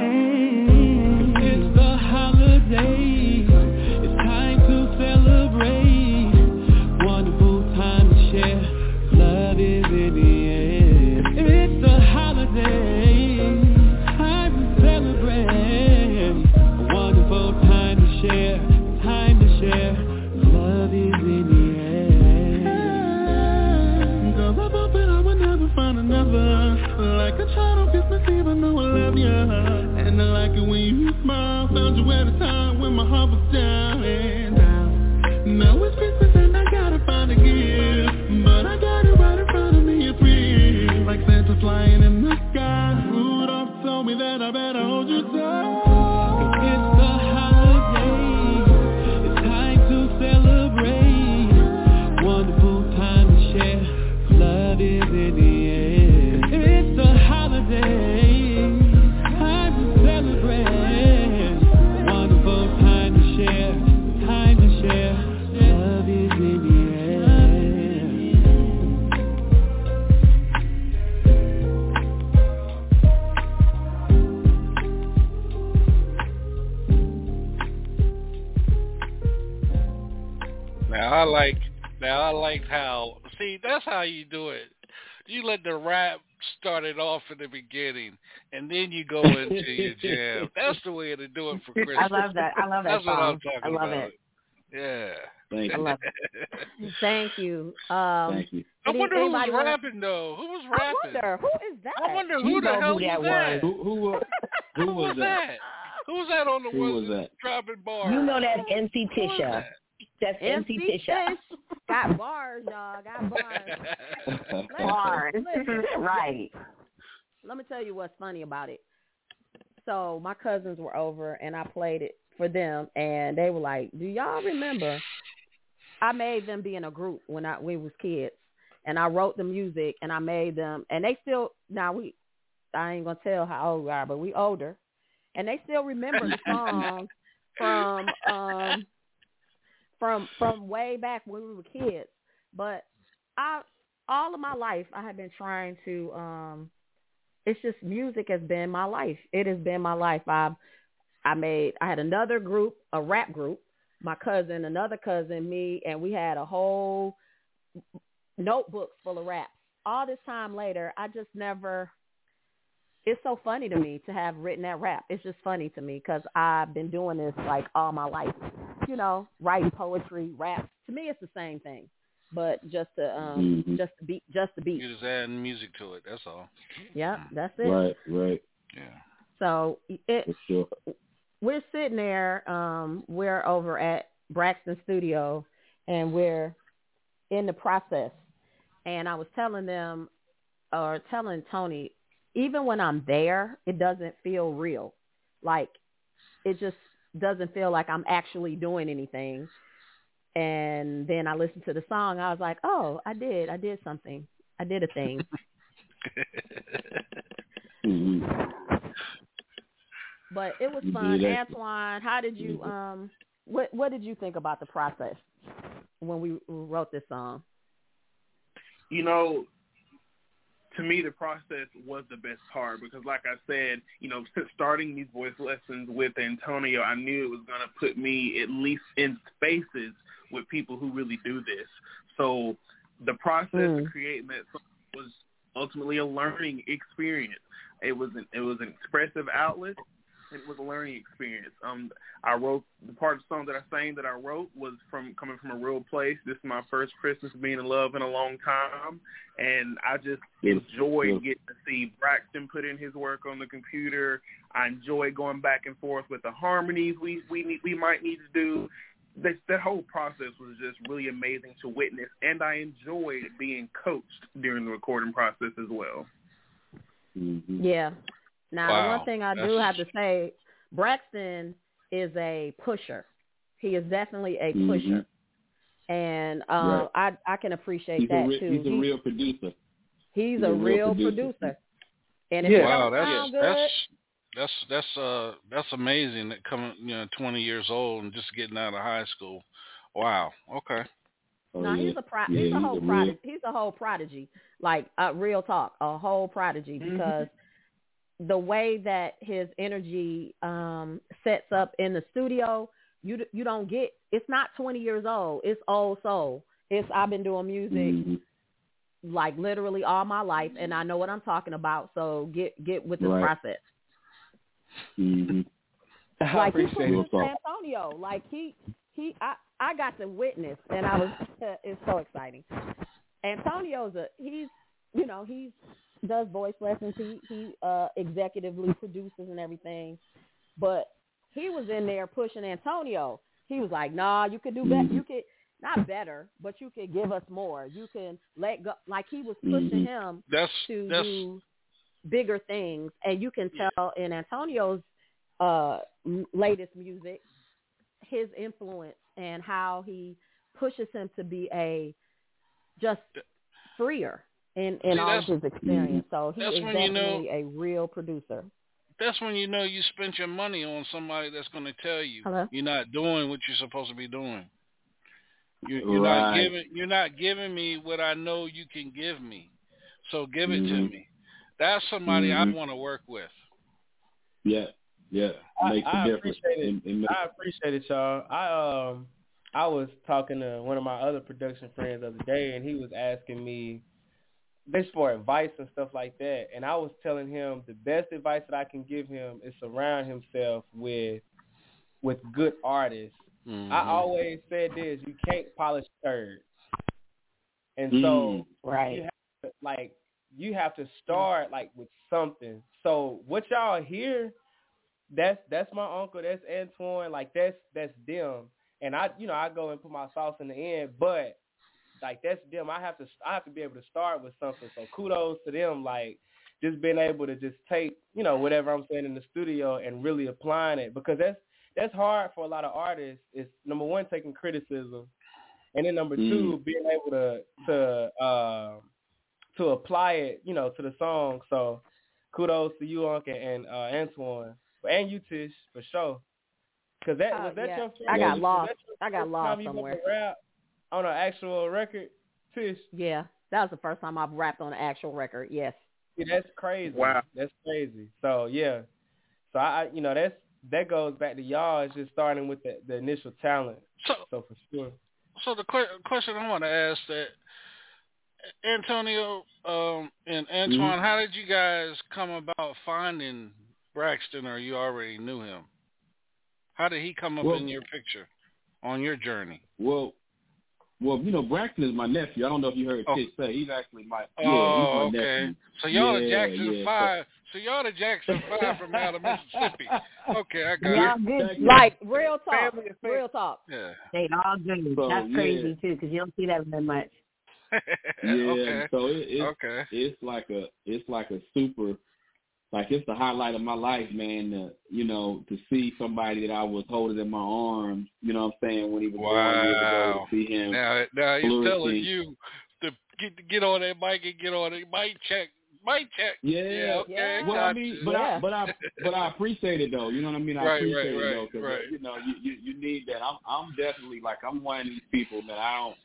Flying in the sky. Rudolph told me that I better hold you tight. That's how you do it. You let the rap start it off in the beginning, and then you go into your jam. That's the way to do it for Christmas. I love that. I love that That's what I'm song. talking I love about. it. Yeah. Thank I you. love Thank you. Um, Thank you. I wonder who was rapping though. Who was I rapping? wonder who is that? I wonder You who the hell who that was that? Who who was who Who was that? Who was that on the Who was that? dropping bars? You know that's MC Who was Tisha. That? That's MC Tisha. Fish got bars, dog. Got bars. Bars. Right. Let me tell you what's funny about it. So my cousins were over and I played it for them and they were like, "Do y'all remember?" I made them be in a group when I we was kids, and I wrote the music and I made them, and they still now we I ain't gonna tell how old we are, but we older, and they still remember the song from um from from way back when we were kids. But I all of my life I have been trying to um it's just music has been my life. It has been my life. I I made I had another group, a rap group, my cousin, another cousin, me, and we had a whole notebook full of raps. All this time later, I just never it's so funny to me to have written that rap. It's just funny to me because I've been doing this like all my life. You know, writing poetry, rap. To me, it's the same thing, but just to um, Mhm. just to beat, just to beat. You're just adding music to it. That's all. Yeah, that's it. Right, right, Yeah. So it sure. we're sitting there. Um, we're over at Braxton Studio, and we're in the process. And I was telling them, or telling Tony, even when I'm there, it doesn't feel real. Like it just doesn't feel like I'm actually doing anything. And then I listened to the song. I was like, oh, I did. I did something. I did a thing. But it was fun. did that. Antwon, how did you um what what did you think about the process when we wrote this song? you know, to me, the process was the best part because, like I said, you know, since starting these voice lessons with Antonio, I knew it was going to put me at least in spaces with people who really do this. So the process Mm. of creating that song was ultimately a learning experience. It was an it was an expressive outlet. It was a learning experience. Um, I wrote the part of the song that I sang that I wrote was from coming from a real place. This is my first Christmas being in love in a long time, and I just Yes, enjoyed yes. getting to see Braxton put in his work on the computer. I enjoy going back and forth with the harmonies we we need, we might need to do. That that whole process was just really amazing to witness, and I enjoyed being coached during the recording process as well. hmm Yeah. Now the Wow. one thing I do That's- have to say, Braxton is a pusher. He is definitely a Mhm. pusher. And uh, I I can appreciate He's that re- too. he's a He- real producer. he's he's a a real real producer. producer. And if Yeah. it Wow, that's sound good, that's that's that's uh that's amazing that coming you know 20 years old and just getting out of high school. Wow. Okay. Oh, no, yeah. he's a pro- Yeah, he's a whole real- prodigy. He's a whole prodigy. Like uh, real talk, a whole prodigy Mhm. because the way that his energy um sets up in the studio, you you don't get. It's not 20 years old. It's old soul. It's I've been doing music Mhm. like literally all my life, and I know what I'm talking about. So get get with this Right. process. Mhm. Like he appreciate Real it. produced talk. Antonio. Like he he I I got to witness and I was it's so exciting. Antonio's a he's you know, he does voice lessons, he he uh executively produces and everything. But he was in there pushing Antonio. He was like, "Nah, you could do better. Mm-hmm. You could not better, but you could give us more. You can let go." Like he was pushing Mhm. him That's to that's do bigger things, and you can tell in Antonio's uh latest music his influence and how he pushes him to be a just freer in in See, all of his experience. So he that's is when you know- definitely a real producer. that's when you know you spent your money on somebody that's going to tell you Hello? you're not doing what you're supposed to be doing. You, you're not giving you're not giving me what I know you can give me. So give it to Mhm. me. That's somebody Mhm. I'd want to work with. Yeah, yeah, I, makes a I difference. appreciate it. It- it makes- I appreciate it, y'all. I um I was talking to one of my other production friends the other day, and he was asking me this for advice and stuff like that. And I was telling him the best advice that I can give him is surround himself with with good artists. Mhm. I always said this: you can't polish turds, and so Mm. Right. you have to, like you have to start like with something. So what y'all hear, that's that's my uncle, that's Antwon, like that's that's them. And I you know, I go and put my sauce in the end, but like that's them. I have to I have to be able to start with something. So kudos to them, like just being able to just take, you know, whatever I'm saying in the studio and really applying it because that's that's hard for a lot of artists. Is number one taking criticism, and then number two being able to to uh, to apply it, you know, to the song. So kudos to you, Uncle, and uh, Antwon, and you, Tish, for sure. Cause that Oh, was that yeah. your first, I got lost. your I got lost somewhere. Ever rap on an actual record, Tish. Yeah, that was the first time I've rapped on an actual record. Yes. Yeah, that's crazy. Wow. That's crazy. So yeah. So I, I you know, that's that goes back to y'all. It's just starting with the, the initial talent. So So for sure. so the que- question I want to ask that Antonio um, and Antwon, Mhm. how did you guys come about finding Braxton, or you already knew him? How did he come up Well- in your picture on your journey? Well, well, you know, Braxton is my nephew. I don't know if you heard Oh. Tish say he's actually my Oh, yeah, he's oh, my okay. nephew. So y'all the Yeah, Jackson yeah. Five. So y'all the Jackson Five from out of Mississippi. Okay, I got Yeah, it. good. You. Like real talk. Family affair. Real talk. Yeah. They all good. So, That's yeah. crazy too, because you don't see that very much. Yeah, okay. so it, it's Okay. it's like a it's like a super like it's the highlight of my life, man. To, you know, to see somebody that I was holding in my arms. You know what I'm saying when he was born years ago. Wow. To see him. Now, now he's flourishing. telling you to get get on that mic and get on it. Mic check. Mic check. Yeah, Yeah. Okay. Yeah. Well, I mean, but Yeah. I but I but I appreciate it though. You know what I mean? I Right, appreciate right, it right, though, 'cause, uh, right. you know you, you you need that. I'm I'm definitely like I'm one of these people that I don't.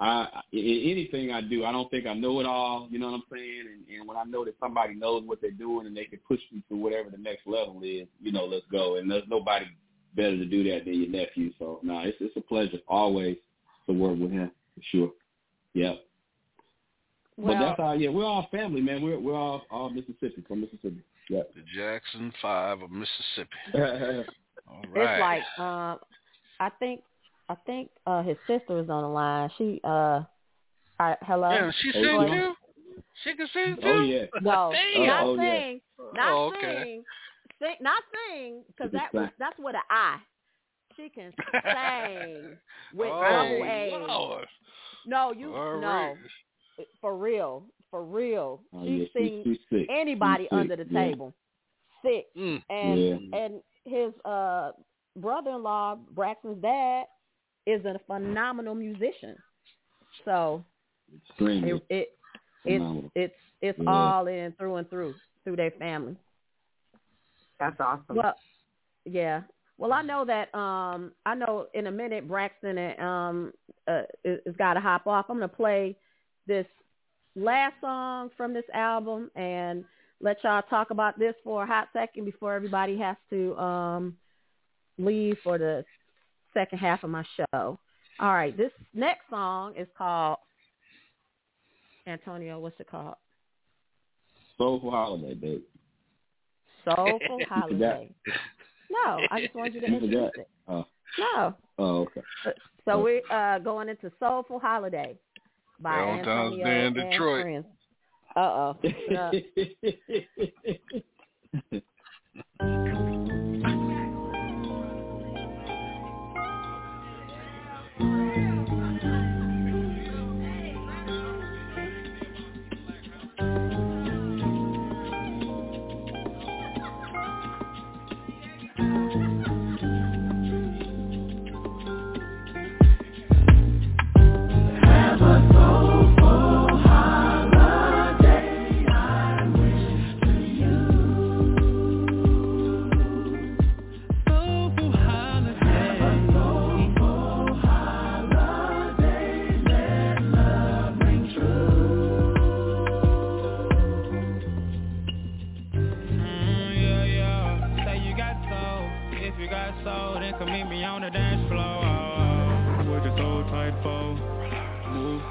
I in anything I do, I don't think I know it all. You know what I'm saying? And, and when I know that somebody knows what they're doing and they can push me to whatever the next level is, you know, let's go. And there's nobody better to do that than your nephew. So no, it's it's a pleasure always to work with him for sure. Yep. but Well, that's how. Yeah, we're all family, man. We're we're all all Mississippi from Mississippi. Yep. The Jackson Five of Mississippi. All right. it's like um, I think I think uh his sister is on the line. She uh, I, hello. yeah, she Oh, sing too. She can sing too. oh yeah. No, Damn. not Oh, yeah. sing, not Oh, okay. sing, sing, not sing, because that was, that's with an I. She can sing with oh, no A. Lord. No, you All no, right. for real, for real. Oh, she yeah, she- sings she's sick. anybody She's sick, under the yeah. table, sick. Mm. And Yeah. and his uh brother-in-law, Braxton's dad, is a phenomenal musician. So it, it it's it's it's Yeah. all in through and through through their family. That's awesome. Well, yeah. Well, I know that. Um, I know in a minute Braxton and, um uh, is, is got to hop off. I'm gonna play this last song from this album and let y'all talk about this for a hot second before everybody has to um leave for the second half of my show. All right, this next song is called Antonio. What's it called? Soulful holiday, babe. Soulful Holiday. No, I just wanted you to You introduce forgot. it. Oh, No. oh, okay. So we're uh, going into Soulful Holiday by Valentine's Antonio Day in and Detroit. Friends. Uh oh.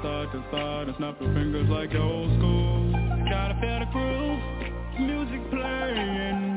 Side to side and snap your fingers like old school. Gotta feel the groove, music playing,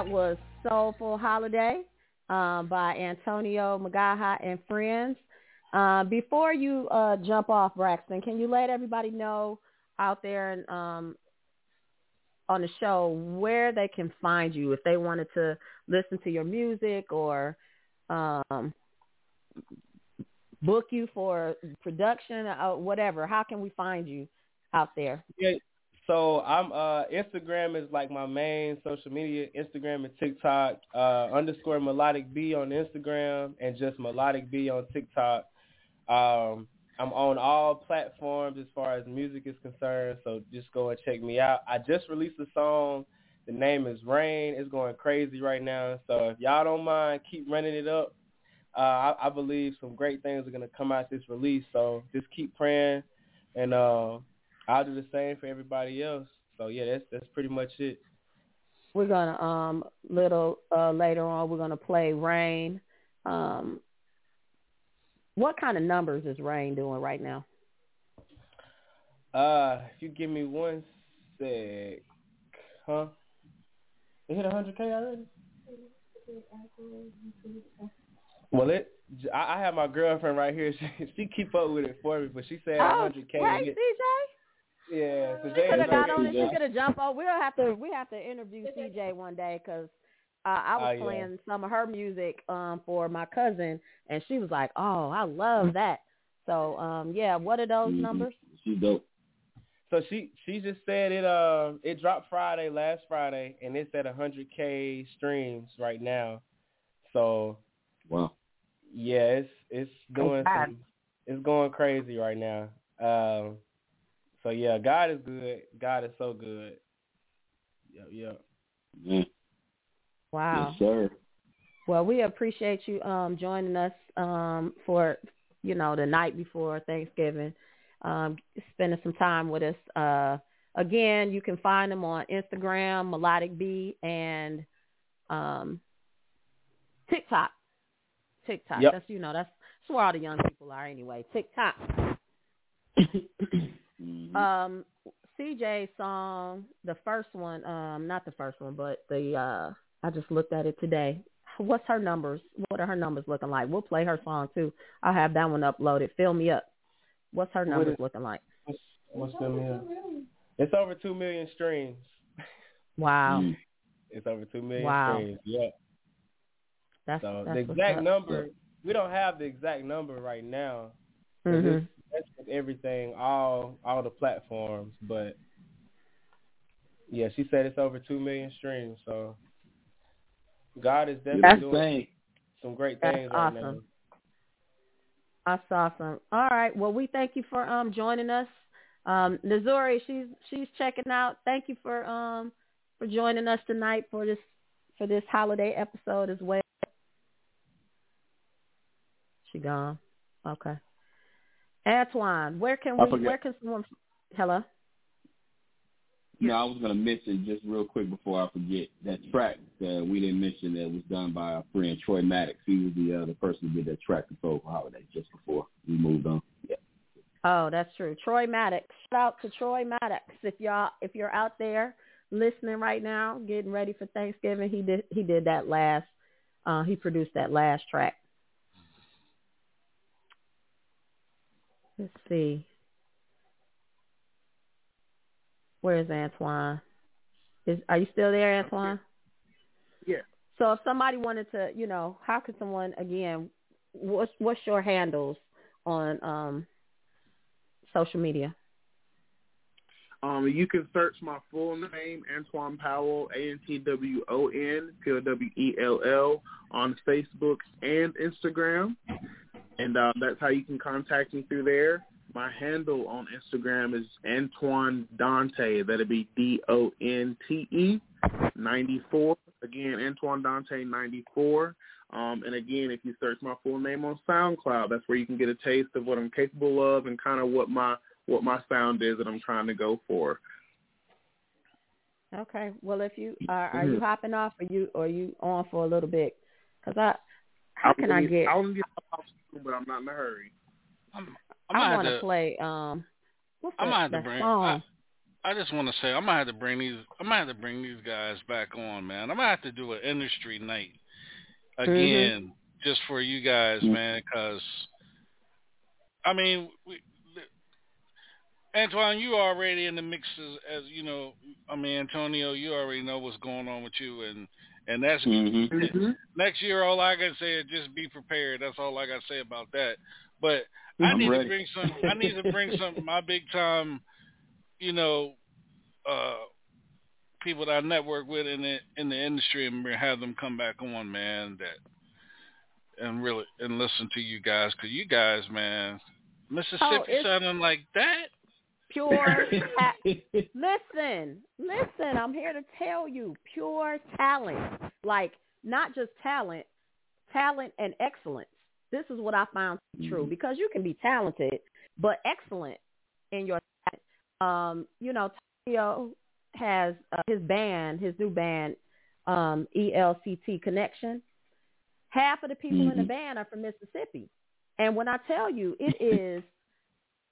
That was Soulful Holiday um, by Antonio McGaha and friends. Uh, before you uh, jump off, Braxton, can you let everybody know out there and um, on the show where they can find you if they wanted to listen to your music or um, book you for production or whatever? How can we find you out there? Yeah. So I'm uh Instagram is like my main social media. Instagram and TikTok. Uh underscore melodic B on Instagram and just melodic B on TikTok. Um I'm on all platforms as far as music is concerned, so just go and check me out. I just released a song. The name is Rain. It's going crazy right now. So if y'all don't mind, keep running it up. Uh, I, I believe some great things are gonna come out this release. So just keep praying, and uh, I'll do the same for everybody else. So yeah, that's that's pretty much it. We're gonna um little uh later on we're gonna play Rain. Um what kind of numbers is Rain doing right now? Uh, if you give me one sec, huh? It hit 100k already. Well, it. I I have my girlfriend right here. She, she keep up with it for me, but she said Oh, 100k. hey, hit- CJ. Yeah, She could have got on it. She could have jumped on. We'll have to. We have to interview CJ one day because uh, I was Oh, yeah. playing some of her music um for my cousin, and she was like, "Oh, I love that." So um yeah, what are those Mhm. numbers? She's dope. So she she just said it uh it dropped Friday last Friday and it's at 100k streams right now. So Wow. yeah, it's it's doing some, it's going crazy right now. Um so yeah, God is good. God is so good. Yeah, yeah. Yeah. Wow. Yes, sir. Well, we appreciate you um joining us um for you know the night before Thanksgiving, um spending some time with us. Uh again, you can find them on Instagram, Melodic B, and um TikTok. TikTok. Yep. That's you know that's that's where all the young people are anyway. TikTok. Mhm. Um, CJ song, the first one, um, not the first one, but the uh, I just looked at it today. What's her numbers? What are her numbers looking like? We'll play her song too. I'll have that one uploaded. Fill me up. What's her numbers is- looking like? What's them here? It's over two million streams. Wow, Mm. It's over two million Wow. streams. Yeah. that's, So that's the exact up. number we don't have the exact number right now. Mhm. it's- That's with everything, all all the platforms, but yeah, she said it's over two million streams. So God is definitely That's doing Dang. some great That's things right now. awesome. That's awesome. All right. Well, we thank you for um joining us. Um, Nazuri, she's she's checking out. Thank you for um for joining us tonight for this for this holiday episode as well? She gone. Okay. Antwon, where can we? Where can someone? Hello. No, I was going to mention just real quick before I forget that track that we didn't mention that was done by our friend Troy Maddox. He was the uh, the person who did that track for Soul Holiday just before we moved on. Yeah. Oh, that's true. Troy Maddox. Shout out to Troy Maddox. If y'all if you're out there listening right now, getting ready for Thanksgiving, he did he did that last uh he produced that last track. Let's see. Where's Antwon? Is are you still there, Antwon? Yeah. So if somebody wanted to, you know, how could someone again what's what's your handles on um social media? Um, you can search my full name, Antwon Powell, A N T W O N P O W E L L, on Facebook and Instagram, and uh, that's how you can contact me through there. My handle on Instagram is Antwon Donte. That'd be D O N T E ninety four. Again, Antwon Donte ninety four. Um, and again, if you search my full name on SoundCloud, that's where you can get a taste of what I'm capable of and kind of what my what my sound is that I'm trying to go for. Okay. Well, if you are, are you Mhm. hopping off, or you or you on for a little bit? Because I, how can I get? I get but I'm not in a hurry. I'm I gonna want to to- play. Um, what's I'm that, gonna have to bring. song? I, I just want to say I'm gonna have to bring these. I'm gonna have to bring these guys back on, man. I'm gonna have to do an industry night again, just for you guys, man. Because I mean, we, Antwon, you already in the mix as, as you know. I mean, Antonio, you already know what's going on with you, and and that's Mhm. next year. All I can say is just be prepared. That's all I got to say about that. But I I'm need ready. to bring some. I need to bring some of my big time, you know, uh, people that I network with in the in the industry and have them come back on, man. That and really and listen to you guys because you guys, man, Mississippi Oh, sounding like that. Pure. ta- listen, listen. I'm here to tell you, pure talent. Like not just talent, talent and excellence. This is what I found to be true because you can be talented but excellent in your. Um, you know, Tio has uh, his band, his new band, um, ELCT Connection. Half of the people in the Mhm. band are from Mississippi, and when I tell you, it is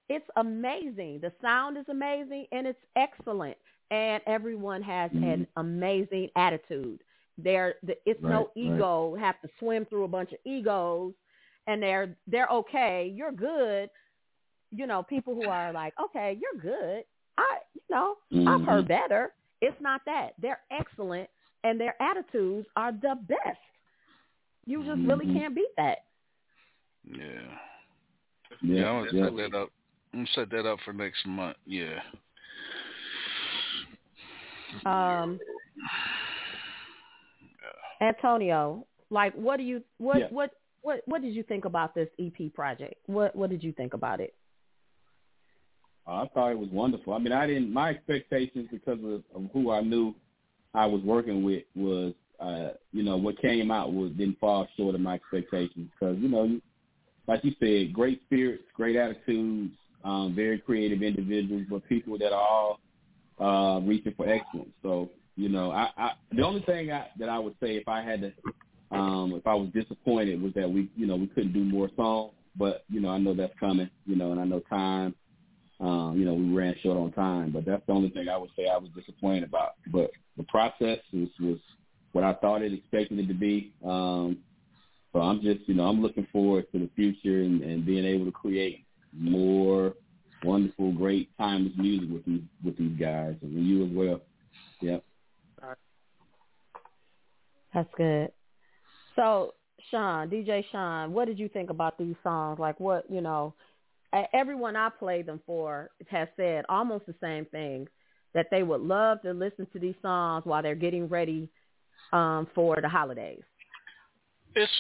it's amazing. The sound is amazing and it's excellent. And everyone has an amazing attitude. There, the, it's no Right, right. ego. Have to swim through a bunch of egos, and they're they're okay. You're good. You know, people who are like, okay, you're good. I, you know, I've heard Mhm. better. It's not that. They're excellent, and their attitudes are the best. You just really Mhm. can't beat that. Yeah. Yeah, Yeah, I'm gonna yeah. set that up. I'm gonna set that up for next month. Yeah. Um, Antonio, like, what do you what Yeah. what what what did you think about this EP project? What what did you think about it? I thought it was wonderful. I mean, I didn't. My expectations because of, of who I knew I was working with was, uh, you know, what came out was didn't fall short of my expectations. Because you know, like you said, great spirits, great attitudes, um, very creative individuals, but people that are all uh, reaching for excellence. So, you know, I, I the only thing I, that I would say if I had to, um, if I was disappointed was that we, you know, we couldn't do more songs. But you know, I know that's coming. You know, and I know time um, you know, we ran short on time, but that's the only thing I would say I was disappointed about. But the process was, was what I thought it expected it to be. Um, so I'm just, you know, I'm looking forward to the future and, and being able to create more wonderful, great, timeless music with these with these guys and you as well. Yep. That's good. So, Sean, DJ Sean, what did you think about these songs? Like, what you know, everyone I played them for has said almost the same thing that they would love to listen to these songs while they're getting ready um, for the holidays. It's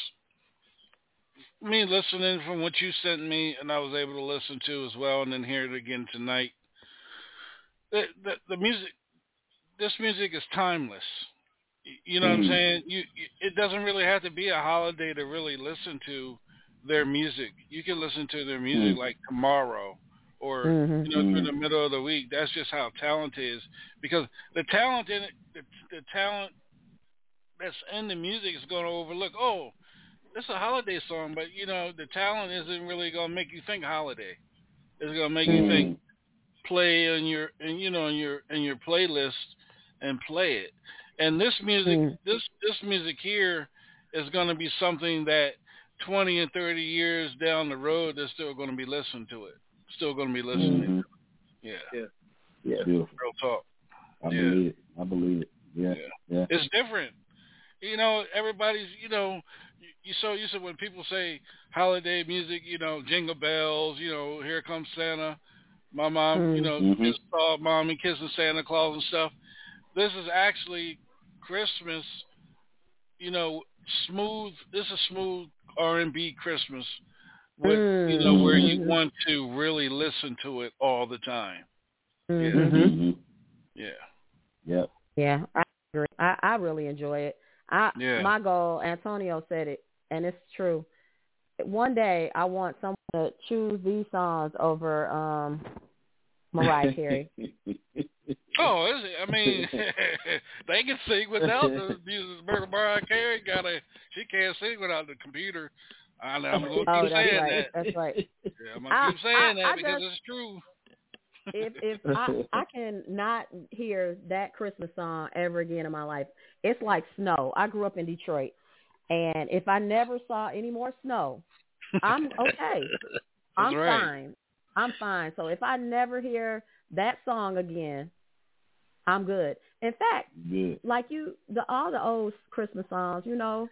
me listening from what you sent me, and I was able to listen to as well, and then hear it again tonight. The the, the music, this music is timeless. You know what Mm. I'm saying? You, you it doesn't really have to be a holiday to really listen to their music. You can listen to their music Mm. like tomorrow or Mhm. you know through Mm. the middle of the week. That's just how talent is because the talent in it, the, the talent that's in the music is going to overlook. Oh, it's a holiday song, but you know the talent isn't really going to make you think holiday. It's going to make you think Mm. play on your and you know in your in your playlist and play it. And this music, Mm. this this music here is going to be something that 20 and 30 years down the road, they're still going to be listening to it. Still going to be listening. Mhm. Yeah, Yeah. Beautiful. real talk. I Yeah. believe it. I believe it. Yeah. Yeah. Yeah. It's different. You know, everybody's, you know, you, you so used to when people say holiday music, you know, jingle bells, you know, here comes Santa. My mom, you know, Mhm. just saw mommy kissing Santa Claus and stuff. This is actually Christmas, you know, smooth. This is smooth R and B Christmas, with you know where you want to really listen to it all the time. Mhm. Mhm. Yeah, Yep. Yeah, I agree. I, I really enjoy it. I Yeah. my goal, Antonio said it, and it's true. One day I want someone to choose these songs over um Mariah Carey. Oh, is it? I mean, they can sing without the music. Mariah Carey got a, she can't sing without the computer. And I'm gonna keep oh, that's saying right. that. That's right. Yeah, I'm gonna I- keep saying I- that I because just- it's true. if if I I can not hear that Christmas song ever again in my life, it's like snow. I grew up in Detroit, and if I never saw any more snow, I'm okay. I'm right. fine. I'm fine. So if I never hear that song again, I'm good. In fact, Good. like you, the all the old Christmas songs, you know,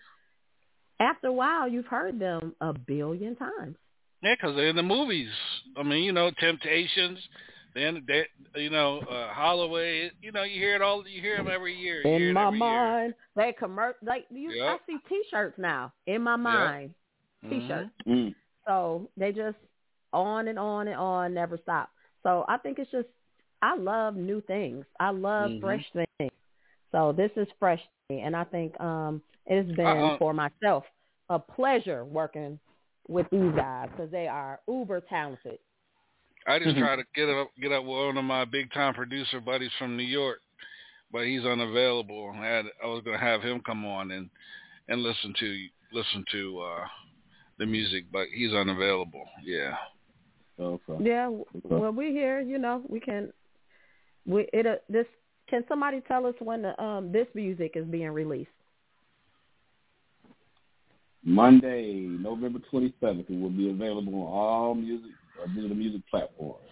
after a while you've heard them a billion times. Yeah, because they're in the movies. I mean, you know, Temptations. Then they, you know, uh, Holloway. You know, you hear it all. You hear them every year. You in it my every year. mind. They commer like you Yep. I see t shirts now. In my mind. T shirts. Mm. So they just on and on and on, never stop. So I think it's just I love new things. I love Mhm. fresh things. So this is fresh to me and I think um it's been Uh-uh. for myself a pleasure working with these guys because they are uber talented. I just Mhm. try to get up, get up with one of my big time producer buddies from New York, but he's unavailable. I had, I was gonna have him come on and and listen to listen to uh the music, but he's unavailable. Yeah. Okay. Yeah, w- well we here, you know, we can we it uh, this can somebody tell us when the um this music is being released? Monday, November 27th, it will be available on all music, uh, digital music platforms.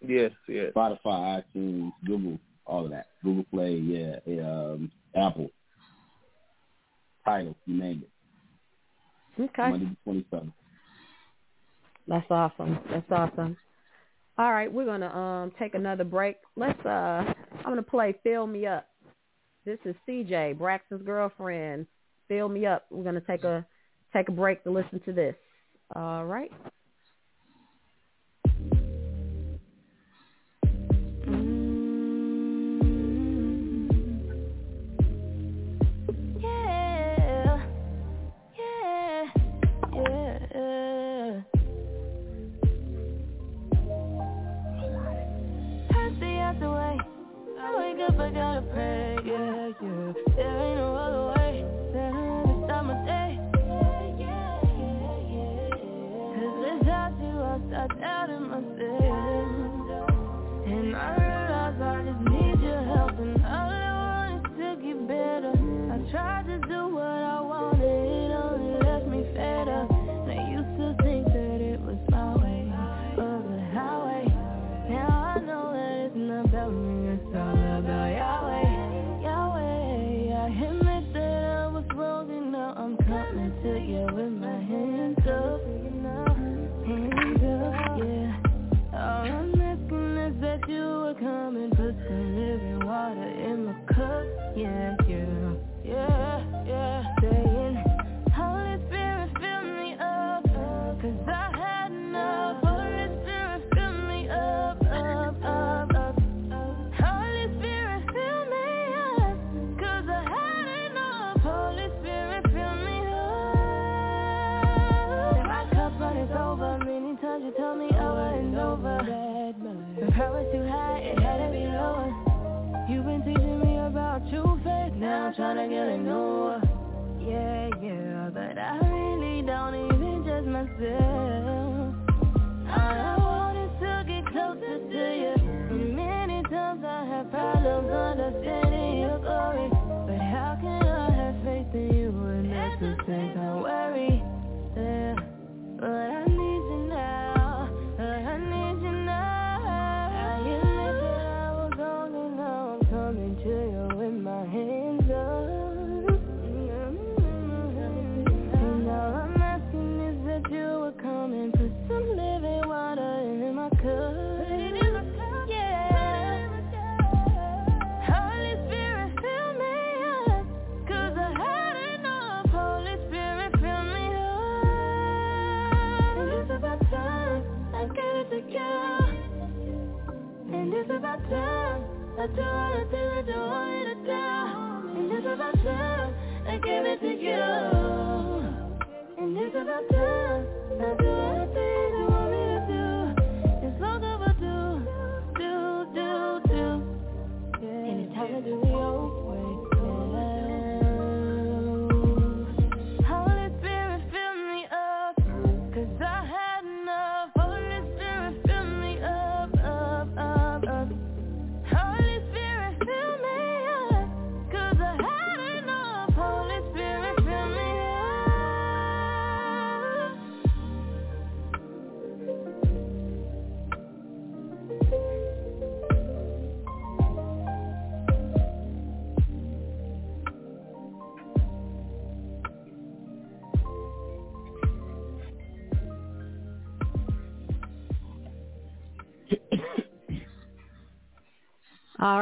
Yes, yes. Spotify, iTunes, Google, all of that. Google Play, yeah, um, Apple, Tidal, you name it. Okay. Monday the 27th. That's awesome. That's awesome. All right, we're gonna um take another break. Let's uh I'm gonna play Fill Me Up. This is CJ, Braxton's girlfriend. Fill Me Up. We're gonna take a take a break to listen to this. All right. I gotta pray. Yeah, yeah. To get a new. Yeah, yeah, but I really don't even judge myself. All I want is to get closer to you. Many times I have problems understanding your glory, but how can I have faith in you and at the same time worry? Yeah, but I I do I do. And time I give it to you. And it's about time I do all the things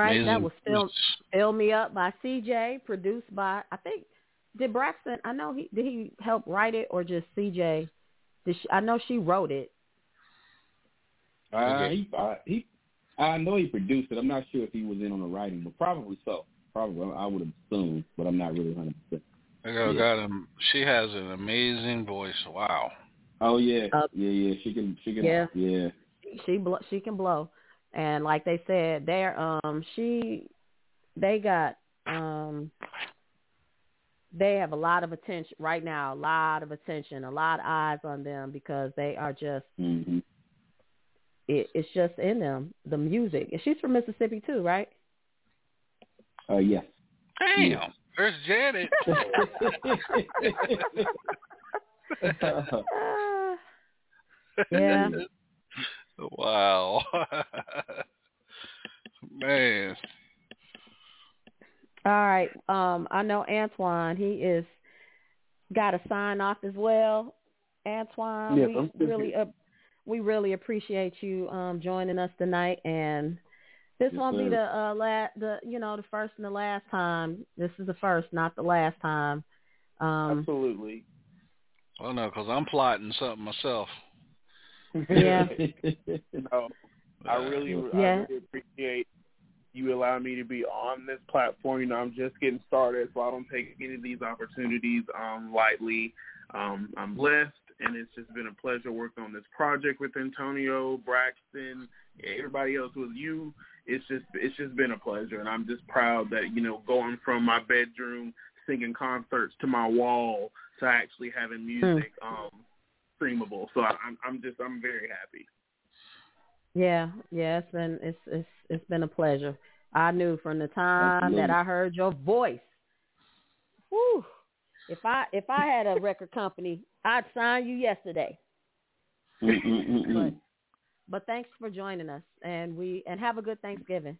right, that was Fill, voice. Fill Me Up by CJ, produced by, I think, did Braxton, I know he, did he help write it or just CJ? Did she, I know she wrote it. Uh, he, uh, he, I know he produced it. I'm not sure if he was in on the writing, but probably so. Probably, I would assume, but I'm not really 100. percent I got, Yeah. got him. She has an amazing voice. Wow. Oh yeah, Uh, yeah, yeah. She can, she can, Yeah. yeah. She bl- she can blow. And like they said, they're um she they got um they have a lot of attention right now, a lot of attention, a lot of eyes on them because they are just hmm it, it's just in them the music. And she's from Mississippi too, right? Uh, yes. Damn. There's Janet. yeah. Wow. Man. All right. Um, I know Antwon. He is got a sign off as well. Antwon, Yes, we I'm still really here. uh, we really appreciate you um, joining us tonight. And this Yes, won't be the uh, la- the you know the first and the last time. This is the first, not the last time. Um, Absolutely. Well, no, because I'm plotting something myself. Yeah. no, I really, I really appreciate you allowing me to be on this platform. You know, I'm just getting started, so I don't take any of these opportunities um, lightly. Um, I'm blessed, and it's just been a pleasure working on this project with Antonio, Braxton, everybody else with you. It's just, it's just been a pleasure, and I'm just proud that you know, going from my bedroom singing concerts to my wall to actually having music um, streamable. So I, I'm, I'm just, I'm very happy. Yeah, yeah, it's been it's it's it's been a pleasure. I knew from the time that I heard your voice. Whew. If I if I had a record company, I'd sign you yesterday. Mm-mm-mm-mm. But thanks for joining us and we and have a good Thanksgiving.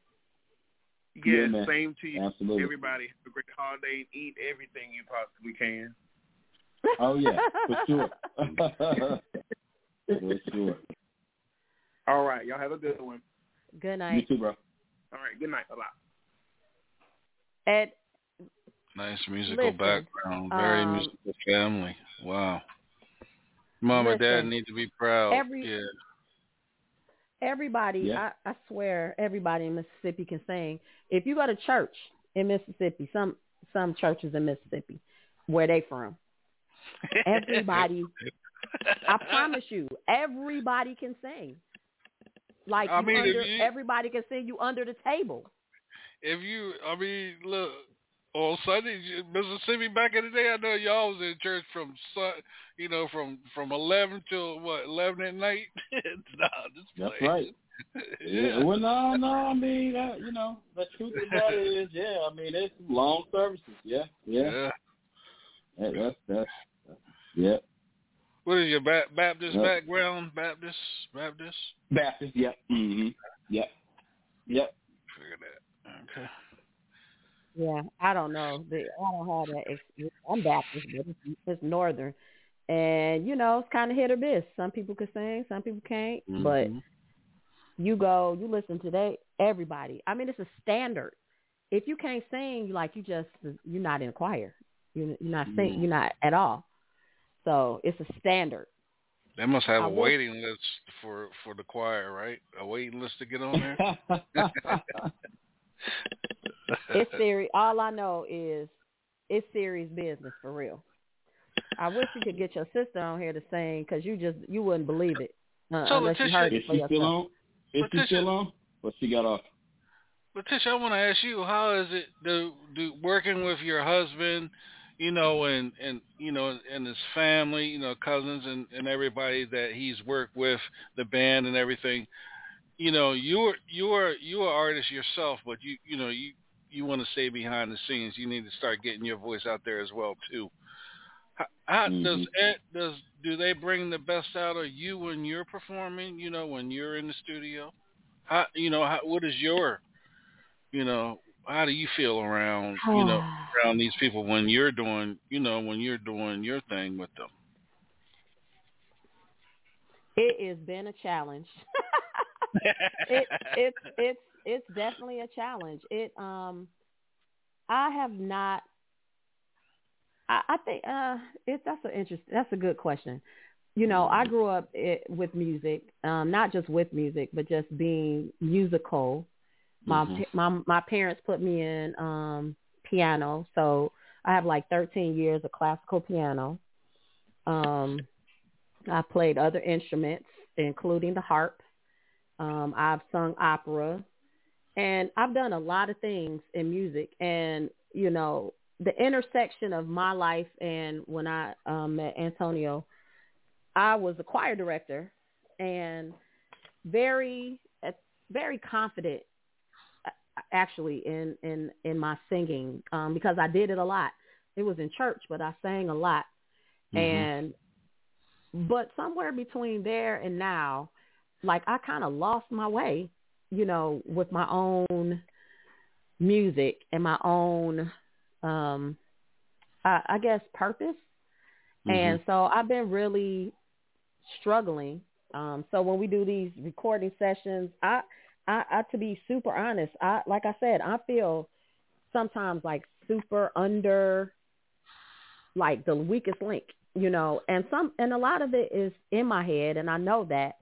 Yeah, Yes, same to you. Absolutely. Everybody have a great holiday and eat everything you possibly can. Oh yeah, for sure. for sure. All right, y'all have a good one. Good night. You night. too, bro. All right, good night. Bye bye. Ed, Nice musical Listen, background. Very um, musical family. Wow. Mom and dad need to be proud. every- yeah. everybody, Yeah. I, I swear, everybody in Mississippi can sing. If you go to church in Mississippi, some some churches in Mississippi, where they from, everybody I promise you, everybody can sing. Like I you mean, under, you- everybody can sing you under the table. If you, I mean, look, on Sunday, Mississippi back in the day, I know y'all was in church from sun, you know, from from eleven till what eleven at night. nah, just That's playing. right. Yeah. Well, no, no. I mean, uh, you know, the truth about it is, yeah. I mean, it's long services. Yeah, yeah. Yeah. That, that's that's that's- yeah. What is your ba- Baptist Yeah. background? Baptist, Baptist. Baptist. Yep. Mhm. Yep. Yep. Figure that. Okay. Yeah, I don't know. The, I don't have that. Experience. I'm Baptist, but it's, it's Northern, and you know it's kind of hit or miss. Some people can sing, some people can't. But Mhm. you go, you listen to they everybody. I mean, it's a standard. If you can't sing, like you just you're not in a choir. You you're not sing. Mhm. You're not at all. So it's a standard. They must have I a will- waiting list for for the choir, right? A waiting list to get on there. It's serious. All I know is it's serious business for real. I wish you could get your sister on here to sing because you just you wouldn't believe it uh, So, unless you heard Is it for she yourself. still on? Is she still on? But she got off. Letitia, I want to ask you, how is it do do working with your husband, you know, and and you know, and his family, you know, cousins and and everybody that he's worked with, the band and everything. You know, you're you're you're an artist yourself, but you you know you you want to stay behind the scenes. You need to start getting your voice out there as well too. How, how does Mhm. it, does do they bring the best out of you when you're performing? You know, when you're in the studio. How you know how, what is your you know how do you feel around you know around these people when you're doing you know when you're doing your thing with them? It has been a challenge. it, it's it's it's definitely a challenge. It um, I have not. I, I think uh, it that's an interest. That's a good question. You know, I grew up it, with music, um, not just with music, but just being musical. My Mhm. my my parents put me in um piano, so I have like 13 years of classical piano. Um, I played other instruments, including the harp. Um, I've sung opera, and I've done a lot of things in music. And you know, the intersection of my life and when I um, met Antonio, I was a choir director and very, uh, very confident actually in in in my singing um, because I did it a lot. It was in church, but I sang a lot, Mhm. and but somewhere between there and now, like I kind of lost my way, you know, with my own music and my own, um, I, I guess purpose. And so I've been really struggling. Um, so when we do these recording sessions, I, I, I, to be super honest, I, like I said, I feel sometimes like super under, like the weakest link, you know, and some, and a lot of it is in my head and I know that,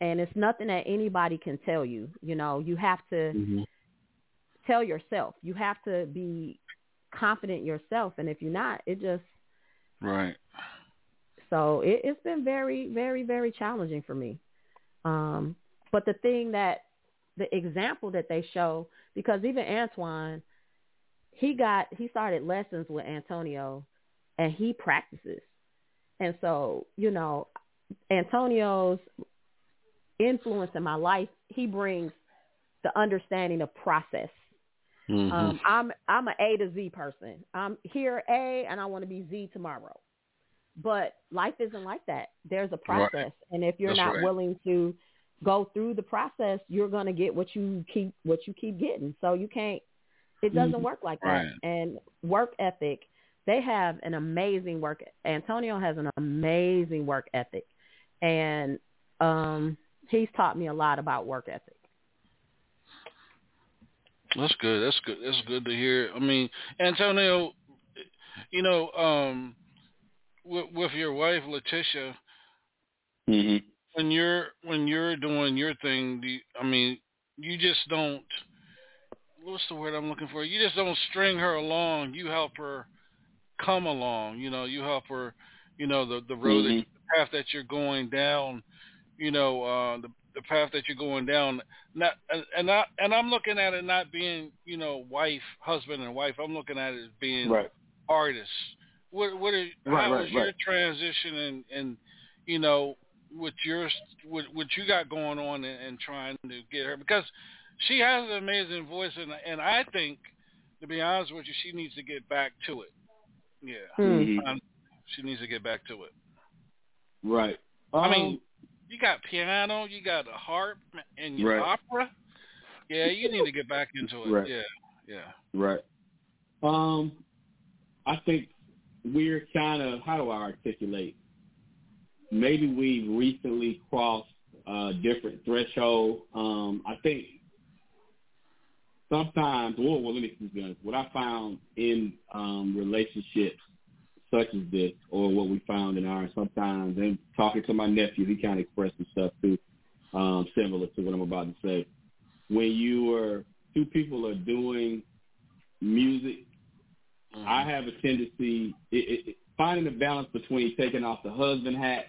and it's nothing that anybody can tell you, you know, you have to tell yourself, you have to be confident yourself. And if you're not, it just, Right. so it, it's been very, very, very challenging for me. Um, but the thing that the example that they show, because even Antwon, he got he started lessons with Antonio, and he practices, and so you know, Antonio's influence in my life, he brings the understanding of process. Mm-hmm. Um, I'm I'm an A to Z person. I'm here A, and I want to be Z tomorrow. But life isn't like that. There's a Right. process, and if you're That's not right. willing to go through the process, you're gonna get what you keep what you keep getting. So you can't. It doesn't Mhm. work like that. Right. And work ethic, they have an amazing work. Antonio has an amazing work ethic, and um, he's taught me a lot about work ethic. That's good. That's good. That's good to hear. I mean, Antonio, you know, um, with, with your wife Letitia, Mhm. When you're when you're doing your thing, do you, I mean, you just don't. What's the word I'm looking for? You just don't string her along. You help her come along. You know, you help her. you know, the the road, Mhm. that, the path that you're going down, you know, uh, the the path that you're going down. Not and and I and I'm looking at it not being, you know, wife, husband, and wife. I'm looking at it as being Right. artists. What what is Right, how right, is your transition and and you know with your what what you got going on and, and trying to get her because she has an amazing voice and and I think to be honest with you she needs to get back to it. Yeah, Mhm. Um, she needs to get back to it. Right. I mean, Um, you got piano, you got a harp, and your Right. opera. Yeah, you need to get back into it. Right. Yeah, yeah. Right. Um, I think we're kind of how do I articulate? Maybe we've recently crossed a different threshold. Um, I think sometimes, well, well, let me be honest. What I found in um, relationships such as this, or what we found in ours, sometimes, and talking to my nephew, he kind of expressed some stuff too, um, similar to what I'm about to say. When you are two people are doing music, I have a tendency it, it, finding the balance between taking off the husband hat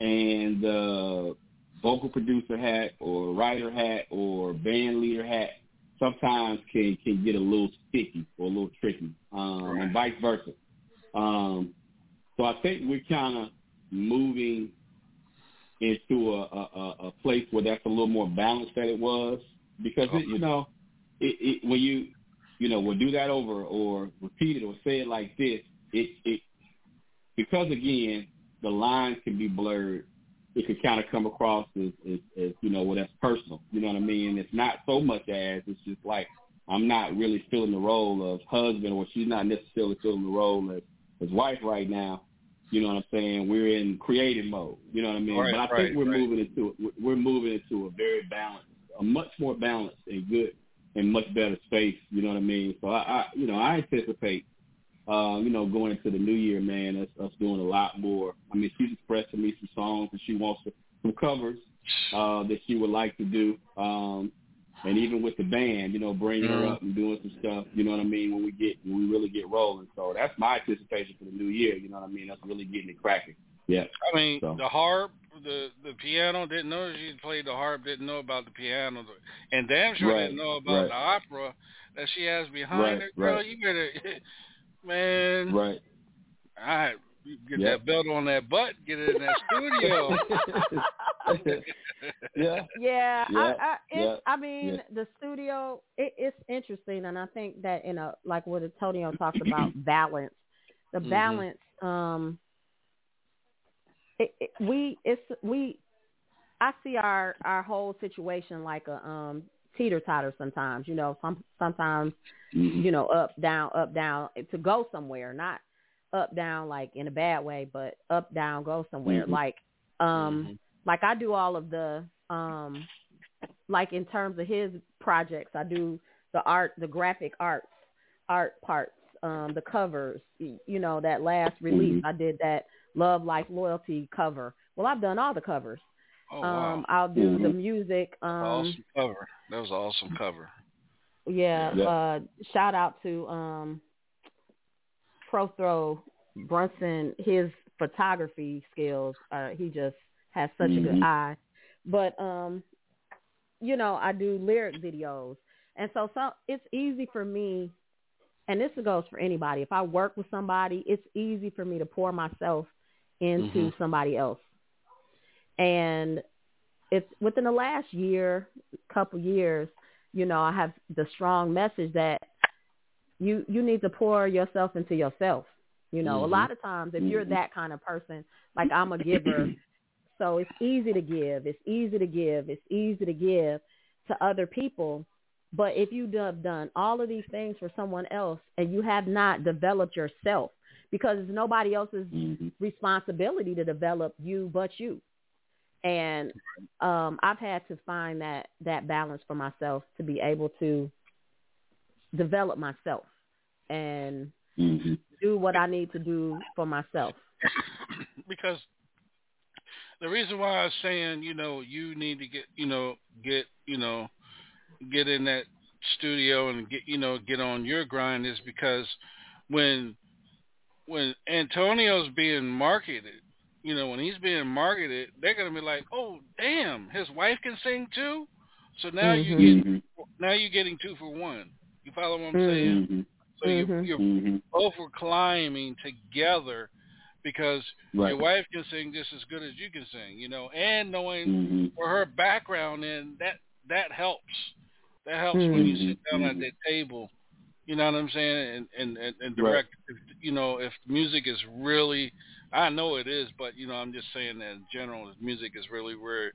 and the vocal producer hat or writer hat or band leader hat sometimes can can get a little sticky or a little tricky, um, and vice versa. Um, so I think we're kind of moving into a, a, a- place where that's a little more balanced than it was. Because it, you know it, it when you you know we'll do that over or repeat it or say it like this it it because again the lines can be blurred it can kind of come across as, as, as you know well that's personal you know what I mean it's not so much as it's just like I'm not really filling the role of husband or she's not necessarily filling the role as as wife right now you know what I'm saying? We're in creative mode. You know what I mean? Right, but I right, think we're right. moving into we're- we're moving into a very balanced, a much more balanced and good and much better space. You know what I mean? So I, I you know, I anticipate, uh, you know, going into the new year, man, us, us doing a lot more. I mean, she's expressed to me some songs that she wants to, some covers uh, that she would like to do. Um, and even with the band, you know, bringing her Mhm. up and doing some stuff, you know what I mean, when we get when we really get rolling. So that's my anticipation for the new year. You know what I mean? That's really getting it cracking. Yeah. I mean, So. the harp, the the piano. Didn't know she played the harp. Didn't know about the piano, and damn sure Right, didn't know about right. the opera that she has behind Right, her. Girl, right. you better, man. Right. I get Yep. that belt on that butt. Get it in that studio. yeah. Yeah, Yeah, I, I, it's, yeah, I mean, yeah. the studio, it, it's interesting, and I think that in a like what Antonio talked about balance, the Mhm. balance, um, it, it, we, it's we, I see our our whole situation like a um teeter totter sometimes. You know, some sometimes Mhm. you know up down up down to go somewhere, not up down like in a bad way, but up down go somewhere. Mhm. Like um like I do all of the um like in terms of his projects, I do the art, the graphic arts, art parts, um, the covers. You know, that last release, Mhm. I did that Love Life Loyalty cover. Well, I've done all the covers. Oh wow, Um, I'll do the Mhm. music. Um, awesome cover. That was an awesome cover. yeah, Yeah. uh shout out to um Pro Throw Brunson, his photography skills. Uh he just has such a Mhm. good eye. But um you know, I do lyric videos. And so so it's easy for me and this goes for anybody. If I work with somebody, it's easy for me to pour myself into Mhm. somebody else. And it's within the last year, couple years, you know, I have the strong message that you you need to pour yourself into yourself. You know, a Mhm. lot of times if you're Mhm. that kind of person, like I'm a giver, so it's easy to give, it's easy to give, it's easy to give to other people. But if you have done all of these things for someone else and you have not developed yourself, because it's nobody else's Mhm. responsibility to develop you but you. And um, I've had to find that that balance for myself to be able to develop myself and Mhm. do what I need to do for myself. because the reason why I was saying, you know, you need to get, you know, get, you know, get in that studio and get, you know, get on your grind is because when when Antonio's being marketed, you know, when he's being marketed, they're gonna be like, "Oh, damn, his wife can sing too." So now Mhm. you get now you're getting two for one. You follow what I'm saying? Mhm. So you're, Mhm. you're Mhm. both are climbing together because Right. your wife can sing just as good as you can sing, you know, and knowing Mhm. where her background in that that helps. That helps when you sit down at that table. You know what I'm saying? And and and, and Right. direct. If, you know, if music is really, I know it is, but you know, I'm just saying that in general, music is really where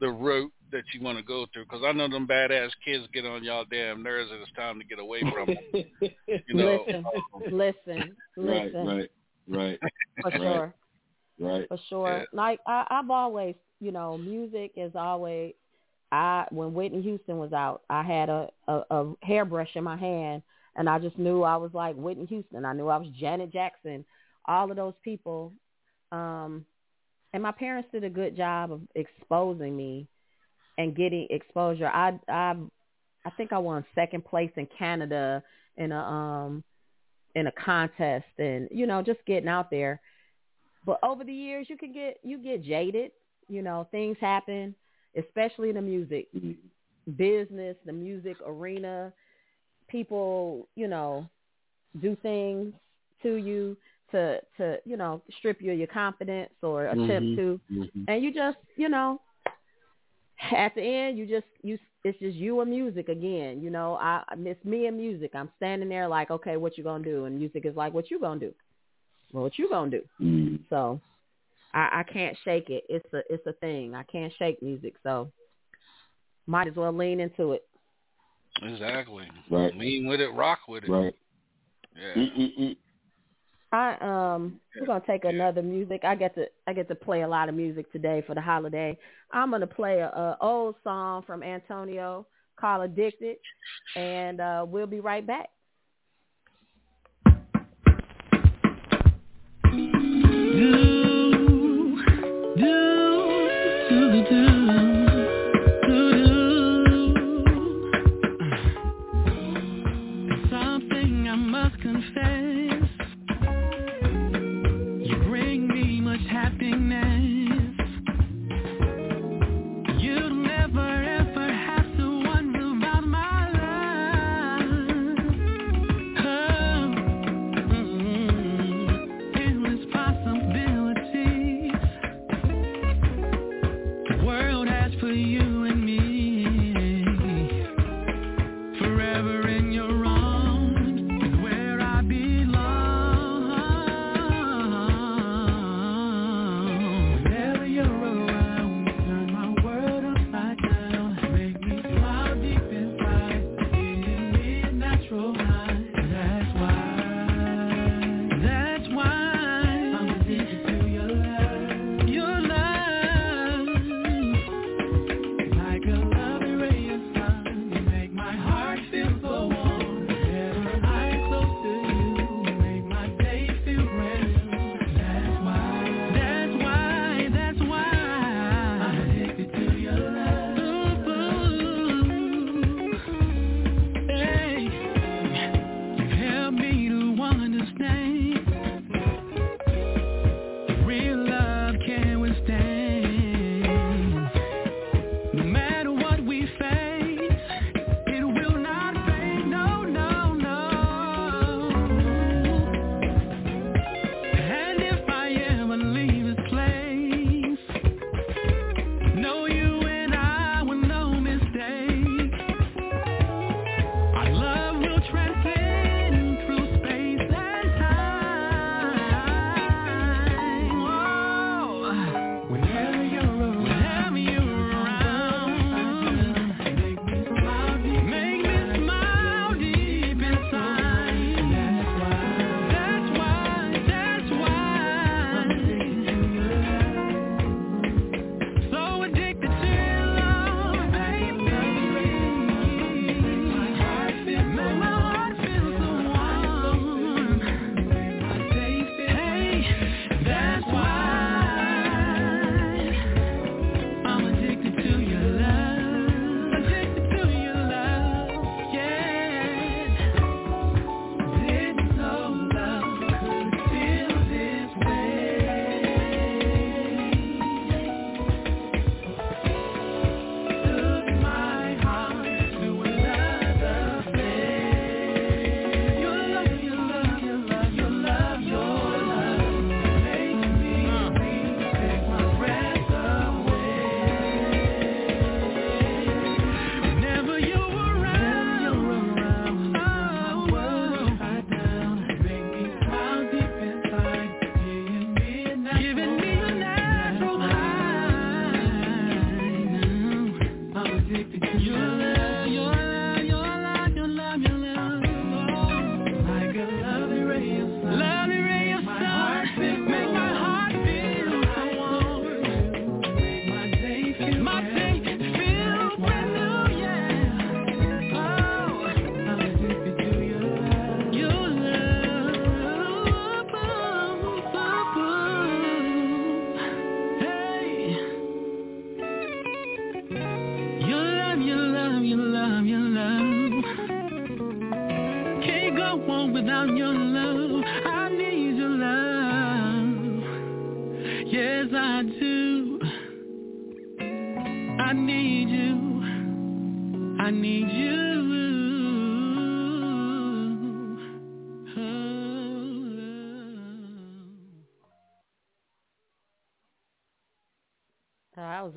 the route that you want to go through. Because I know them badass kids get on y'all damn nerves, and it's time to get away from them. You know, Listen, listen, right, right, right, For right, sure. right. For sure. Yeah. Like I, I've always, you know, music is always. I when Whitney Houston was out, I had a, a a hairbrush in my hand, and I just knew I was like Whitney Houston. I knew I was Janet Jackson. All of those people, um, and my parents did a good job of exposing me and getting exposure. I I I think I won second place in Canada in a um in a contest, and you know just getting out there. But over the years, you can get you get jaded. You know, things happen, especially in the music business, the music arena. People, you know, do things to you to to you know strip you of your confidence or attempt Mhm. to, Mhm. and you just you know at the end you just you it's just you and music again. You know, I it's me and music. I'm standing there like, okay, what you gonna do? And music is like, what you gonna do? Well, what you gonna do? Mhm. So I, I can't shake it. It's a it's a thing. I can't shake music, so might as well lean into it. exactly. Right. Lean with it, rock with it. Right. Yeah. Mm-mm-mm. I um we're gonna take another music. I get to I get to play a lot of music today for the holiday. I'm gonna play a, a old song from Antonio called Addicted and uh we'll be right back.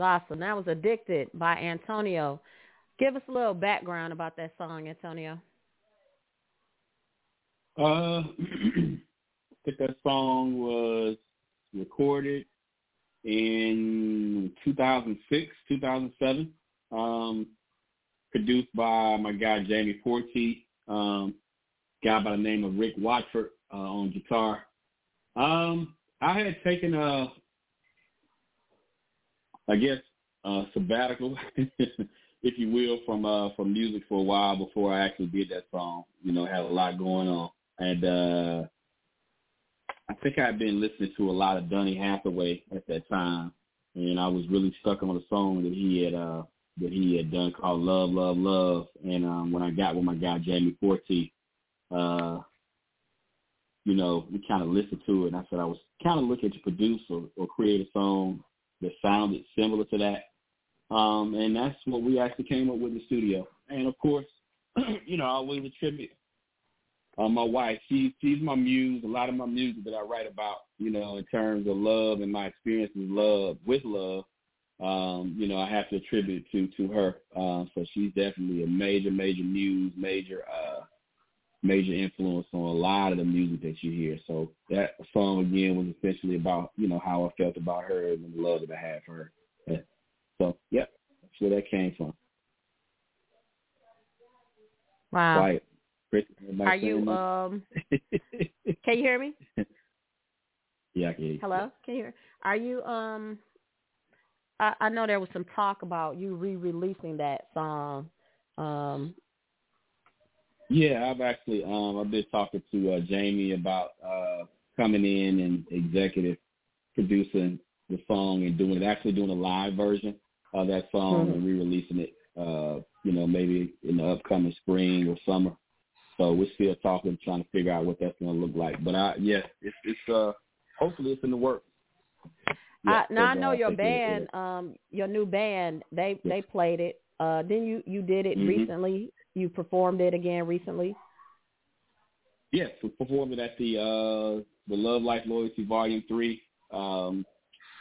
Was awesome. That was Addicted by Antonio. Give us a little background about that song, Antonio. Uh, I think that song was recorded in 2006, 2007. Um, produced by my guy Jamie Forte, um, guy by the name of Rick Watford uh, on guitar. Um, I had taken a, I guess, uh, sabbatical, if you will, from uh, from music for a while before I actually did that song. You know, had a lot going on, and uh, I think I had been listening to a lot of Donny Hathaway at that time, and I was really stuck on a song that he had uh, that he had done called Love, Love, Love. And um, when I got with my guy Jamie Forte, uh, you know, we kind of listened to it, and I said I was kind of looking to produce or, or create a song that sounded similar to that. Um, and that's what we actually came up with in the studio. And of course, you know, I always attribute uh, my wife. She she's my muse. A lot of my music that I write about, you know, in terms of love and my experiences love with love, um, you know, I have to attribute to to her. Uh, so she's definitely a major, major muse, major uh, major influence on a lot of the music that you hear. So that song again was essentially about you know how I felt about her and the love that I had for her. Yeah. So yep, that's where that came from. Wow. Quiet. Chris, Are you um? can you hear me? Yeah, I can hear you. Hello. Can you hear? Are you um? I, I know there was some talk about you re-releasing that song. Um, Yeah, I've actually um I've been talking to uh, Jamie about uh coming in and executive producing the song and doing it actually doing a live version of that song Mhm. and re-releasing it uh you know maybe in the upcoming spring or summer. So we're still talking trying to figure out what that's going to look like. But I yeah, it's it's uh hopefully it's in the works. Yeah, I, now I know uh, your it- band, um, your new band. They they played it. Uh, then you you did it Mhm. recently. You performed it again recently. Yes, we performed it at the uh the Love Life Loyalty Volume Three um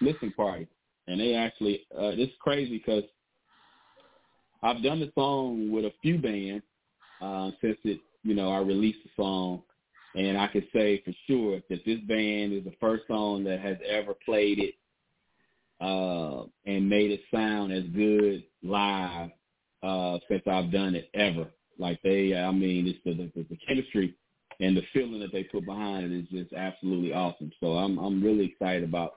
listening party, and they actually uh, it's crazy because I've done the song with a few bands uh, since it you know I released the song, and I can say for sure that this band is the first song that has ever played it uh and made it sound as good live uh since I've done it ever. Like they, I mean, it's the the, the chemistry and the feeling that they put behind it is just absolutely awesome. So I'm I'm really excited about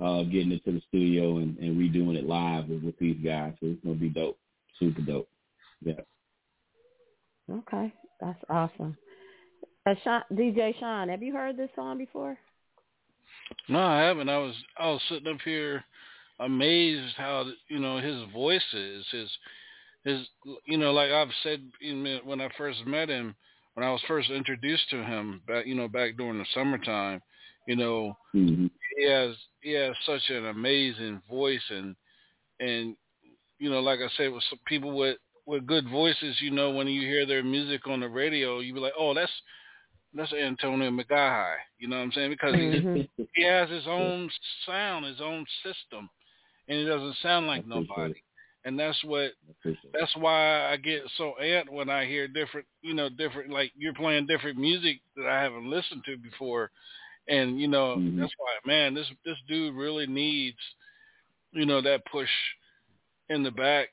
uh getting into the studio and, and redoing it live with, with these guys. So it's gonna be dope, super dope. Yeah. Okay, that's awesome. Uh, Sean, DJ Sean, have you heard this song before? No, I haven't. I was I was sitting up here amazed how you know his voice is his his you know like I've said when I first met him when I was first introduced to him back you know back during the summertime you know Mm-hmm. he has he has such an amazing voice and and you know like I said with some people with with good voices you know when you hear their music on the radio you be like oh that's that's Antonio McGaha you know what I'm saying because he's Mhm. he has his own sound, his own system, and it doesn't sound like nobody. And that's what that's why I get so amped when I hear different, you know, different like you're playing different music that I haven't listened to before, and you know Mhm. that's why man, this this dude really needs, you know, that push in the back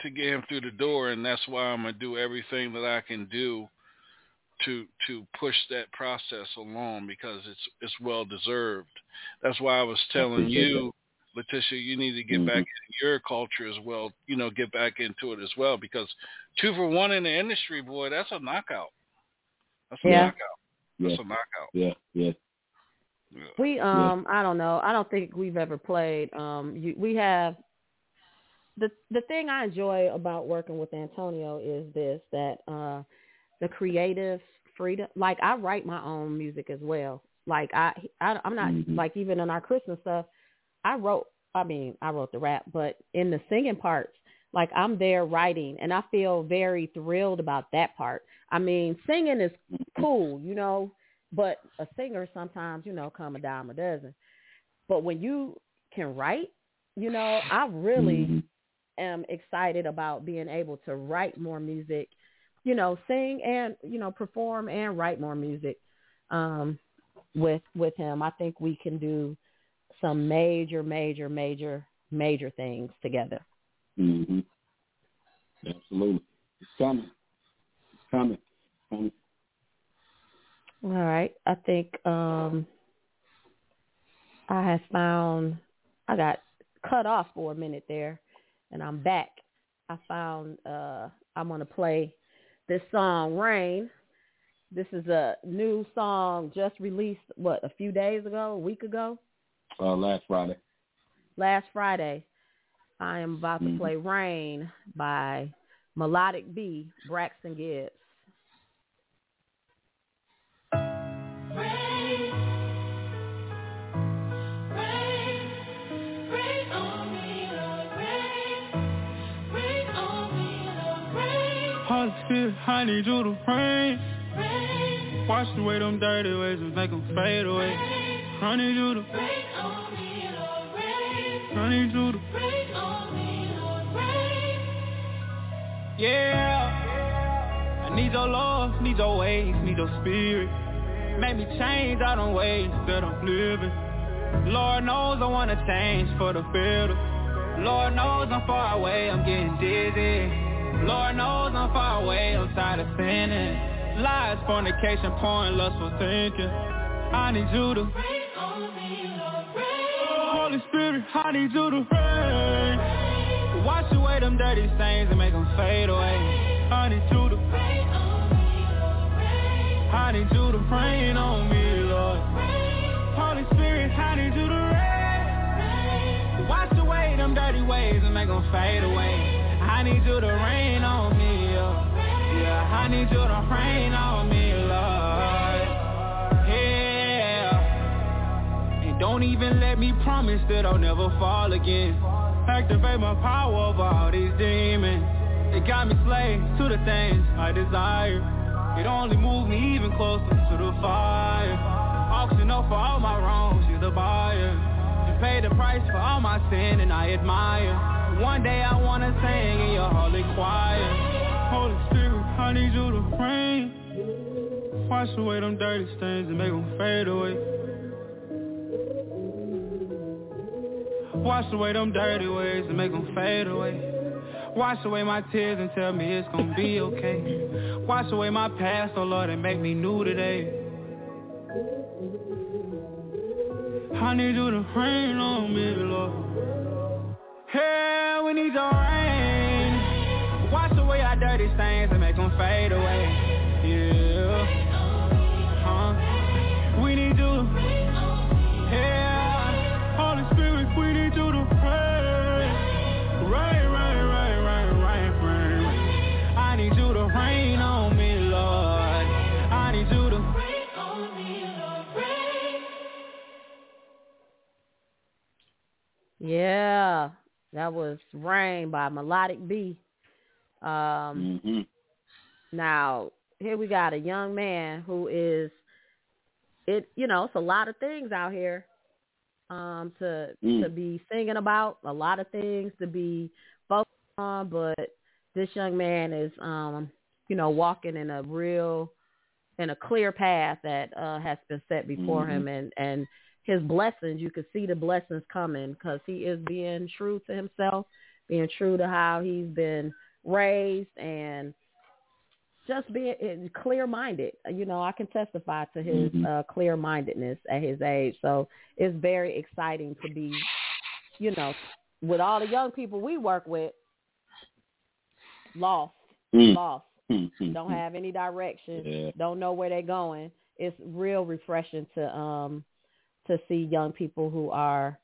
to get him through the door, and that's why I'm gonna do everything that I can do to to push that process along because it's it's well deserved. That's why I was telling you, Letitia, you need to get Mhm. back into your culture as well. You know, get back into it as well because two for one in the industry, boy, that's a knockout. That's a Yeah. knockout. That's Yeah. a knockout. Yeah, yeah. We um I don't know. I don't think we've ever played. Um you, we have the the thing I enjoy about working with Antonio is this that uh the creative freedom like I write my own music as well. Like I, I I'm not Mhm. like even in our Christmas stuff I wrote. I mean, I wrote the rap, but in the singing parts, like I'm there writing, and I feel very thrilled about that part. I mean, singing is cool, you know, but a singer sometimes, you know, come a dime a dozen. But when you can write, you know, I really am excited about being able to write more music, you know, sing and you know perform and write more music um, with with him. I think we can do some major, major, major, major things together. hmm Absolutely. It's coming. It's coming. coming. All right. I think um I have found I got cut off for a minute there and I'm back. I found uh I'm gonna play this song Rain. This is a new song just released what, a few days ago, a week ago? Uh, last Friday. Last Friday. I am about to Mhm. play Rain by Melodic B, Braxton Gibbs. Holy Spirit, I need you to rain. Wash away them dirty ways and make them fade away. I need you to I need you to Yeah. I need your love, need your ways, need your spirit. Make me change out on ways that I'm living. Lord knows I wanna change for the better. Lord knows I'm far away, I'm getting dizzy. Lord knows I'm far away, I'm tired of sinning. Lies, fornication, porn, lustful thinking. I need you to You to rain. Wash away them dirty stains and make them fade away. You to I need you to rain on me, Lord. Holy Spirit, you to rain. Wash away them dirty ways and make them fade away. You to rain on me, yeah. Need you to rain on me, Lord. Don't even let me promise that I'll never fall again. Activate my power over all these demons. It got me slave to the things I desire. It only moved me even closer to the fire. Auction off for all my wrongs, you're the buyer. You paid the price for all my sin and I admire. One day I wanna sing in your holy choir. Holy Spirit, I need you to rain. Wash away them dirty stains and make them fade away. Wash away them dirty ways and make them fade away. Wash away my tears and tell me it's gonna be okay. Wash away my past, oh Lord, and make me new today. I need you to rain on me, Lord. Hey, we need your rain. Wash away our dirty stains and make them fade away. Yeah. Huh? We need you. Yeah. Rain, rain, rain. I need you to rain on me, Lord. I need you to rain on me, Lord. Rain. Yeah, that was Rain by Melodic B. Um, hmm Now, here we got a young man who is, it you know, it's a lot of things out here um, to Mm. to be singing about, a lot of things to be focused on, but this young man is, um, you know, walking in a real, in a clear path that uh, has been set before Mhm. him, and and his blessings, you could see the blessings coming because he is being true to himself, being true to how he's been raised, and just being clear minded. You know, I can testify to his Mhm. uh, clear mindedness at his age. So it's very exciting to be, you know, with all the young people we work with, lost, Mm. lost, Mhm. don't have any direction, Yeah. don't know where they're going. It's real refreshing to um to see young people who are,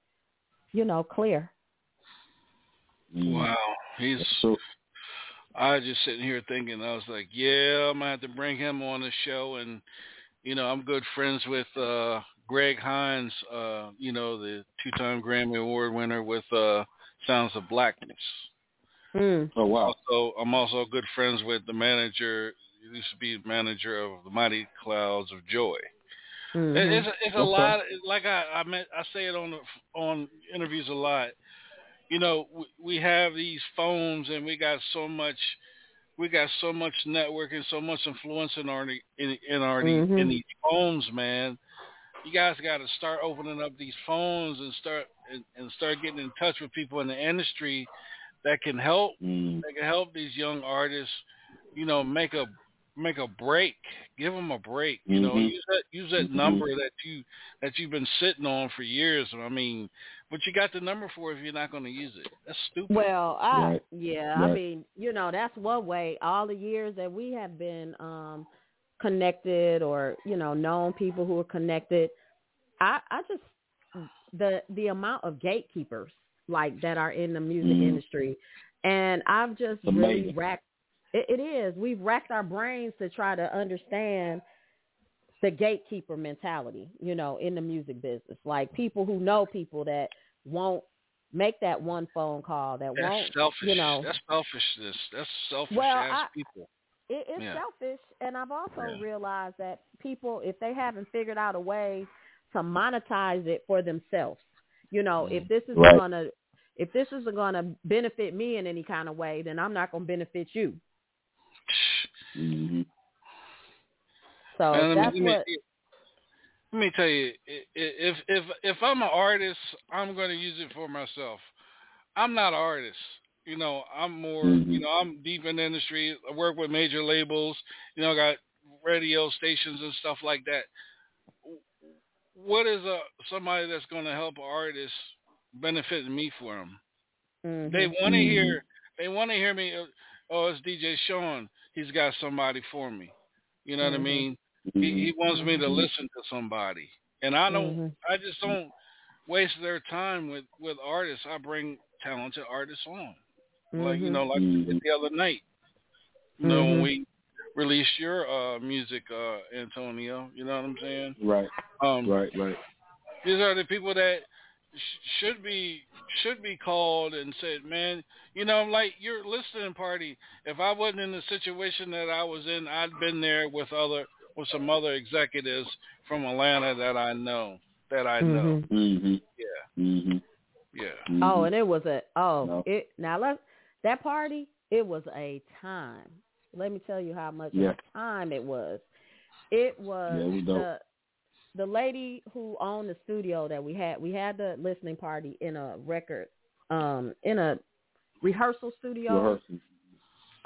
you know, clear. Mm. Wow, he's. That's true. I was just sitting here thinking, I was like, yeah, I'm gonna have to bring him on the show and You know, I'm good friends with uh Gary Hines, uh, you know, the two-time Grammy Award winner with uh Sounds of Blackness. Mm. Oh wow. So I'm also good friends with the manager. He used to be manager of the Mighty Clouds of Joy. Mhm. It's a, it's a Okay. lot. Like I I, meant, I say it on on interviews a lot. You know, we, we have these phones and we got so much. We got so much networking, so much influence in our in, in our Mhm. in these phones, man. You guys got to start opening up these phones and start and, and start getting in touch with people in the industry that can help Mm. that can help these young artists, you know, make a make a break. Give them a break. You know, Mhm. use that use that Mhm. number that you that you've been sitting on for years. I mean, what you got the number for if you're not going to use it? That's stupid. Well, I Right. yeah, I mean, you know, that's one way. All the years that we have been um connected, or you know, known people who are connected, I I just the the amount of gatekeepers like that are in the music Mhm. industry, and I've just It's really racked. It, it is. We've racked our brains to try to understand the gatekeeper mentality, you know, in the music business. Like people who know people that won't make that one phone call, that That's won't, selfish. you know. That's selfishness. That's selfish Well, ass I- people. It, it's Yeah. selfish, and I've also Yeah. realized that people, if they haven't figured out a way to monetize it for themselves, you know, if this is Right. gonna, if this isn't gonna benefit me in any kind of way, then I'm not gonna benefit you. Mhm. So Man, that's me- what. Let me tell you, if if if I'm an artist, I'm going to use it for myself. I'm not an artist. You know, I'm more. Mhm. You know, I'm deep in the industry. I work with major labels. You know, I got radio stations and stuff like that. What is a somebody that's going to help an artist benefit me for them? Mhm. They want to Mhm. hear. They want to hear me. Oh, it's DJ Sean. He's got somebody for me. You know what I Mhm. mean? He, he wants me to Mhm. listen to somebody, and I don't. Mhm. I just don't waste their time with with artists. I bring talented artists on, like you Mhm. know, like the other night. You know, when we released your uh music, uh Antonio. You know what I'm saying? Right. Um, Right. Right. these are the people that sh- should be should be called and said, man, you know, like your listening party. If I wasn't in the situation that I was in, I'd been there with other with some other executives from Atlanta that I know that I know. Mhm. Mhm. Yeah, Mhm. yeah. Mhm. Oh, and it was a oh No. it now let that party. It was a time. Let me tell you how much Yeah. time it was. It was Yeah, it was the the lady who owned the studio that we had. We had the listening party in a record, um, in a rehearsal studio. Rehearsing.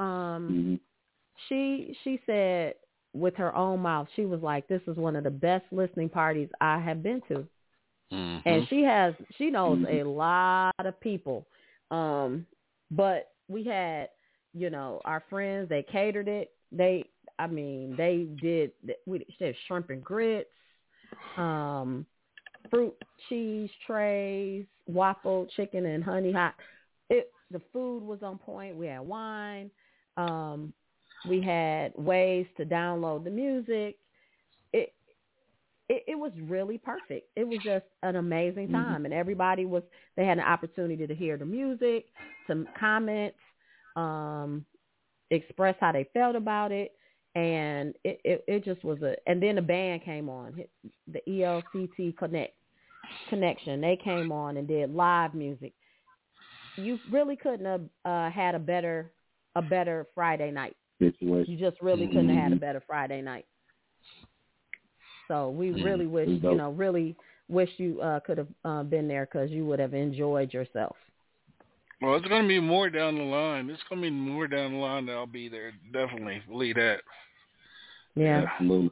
Um, Mhm. she she said with her own mouth, she was like, "This is one of the best listening parties I have been to." Mhm. and she has she knows Mhm. a lot of people um but we had you know our friends they catered it they i mean they did we did shrimp and grits um fruit cheese trays waffle chicken and honey hot it the food was on point we had wine um we had ways to download the music it it, it was really perfect. It was just an amazing Mhm. time, and everybody was. They had an opportunity to hear the music, some comments, um, express how they felt about it, and it, it, it just was a. And then the band came on, the ELCT Connect connection. They came on and did live music. You really couldn't have uh, had a better a better Friday night. Situation. You just really couldn't have had a Mhm. better Friday night. So we Mhm. really wish, you know, really wish you uh, could have uh, been there because you would have enjoyed yourself. Well, it's gonna be more down the line. It's gonna be more down the line that I'll be there. Definitely believe that. Yeah. Absolutely.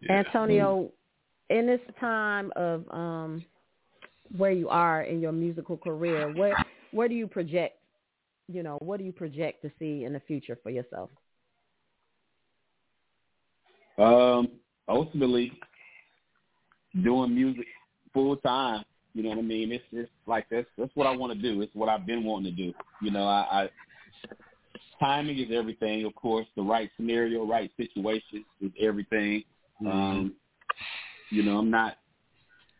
Yeah. Antonio, in this time of um, where you are in your musical career, where where do you project? You know, what do you project to see in the future for yourself? Um, ultimately, doing music full time. You know what I mean? It's it's like that's that's what I want to do. It's what I've been wanting to do. You know, I, I timing is everything. Of course, the right scenario, right situation is everything. Mm-hmm. Um, you know, I'm not,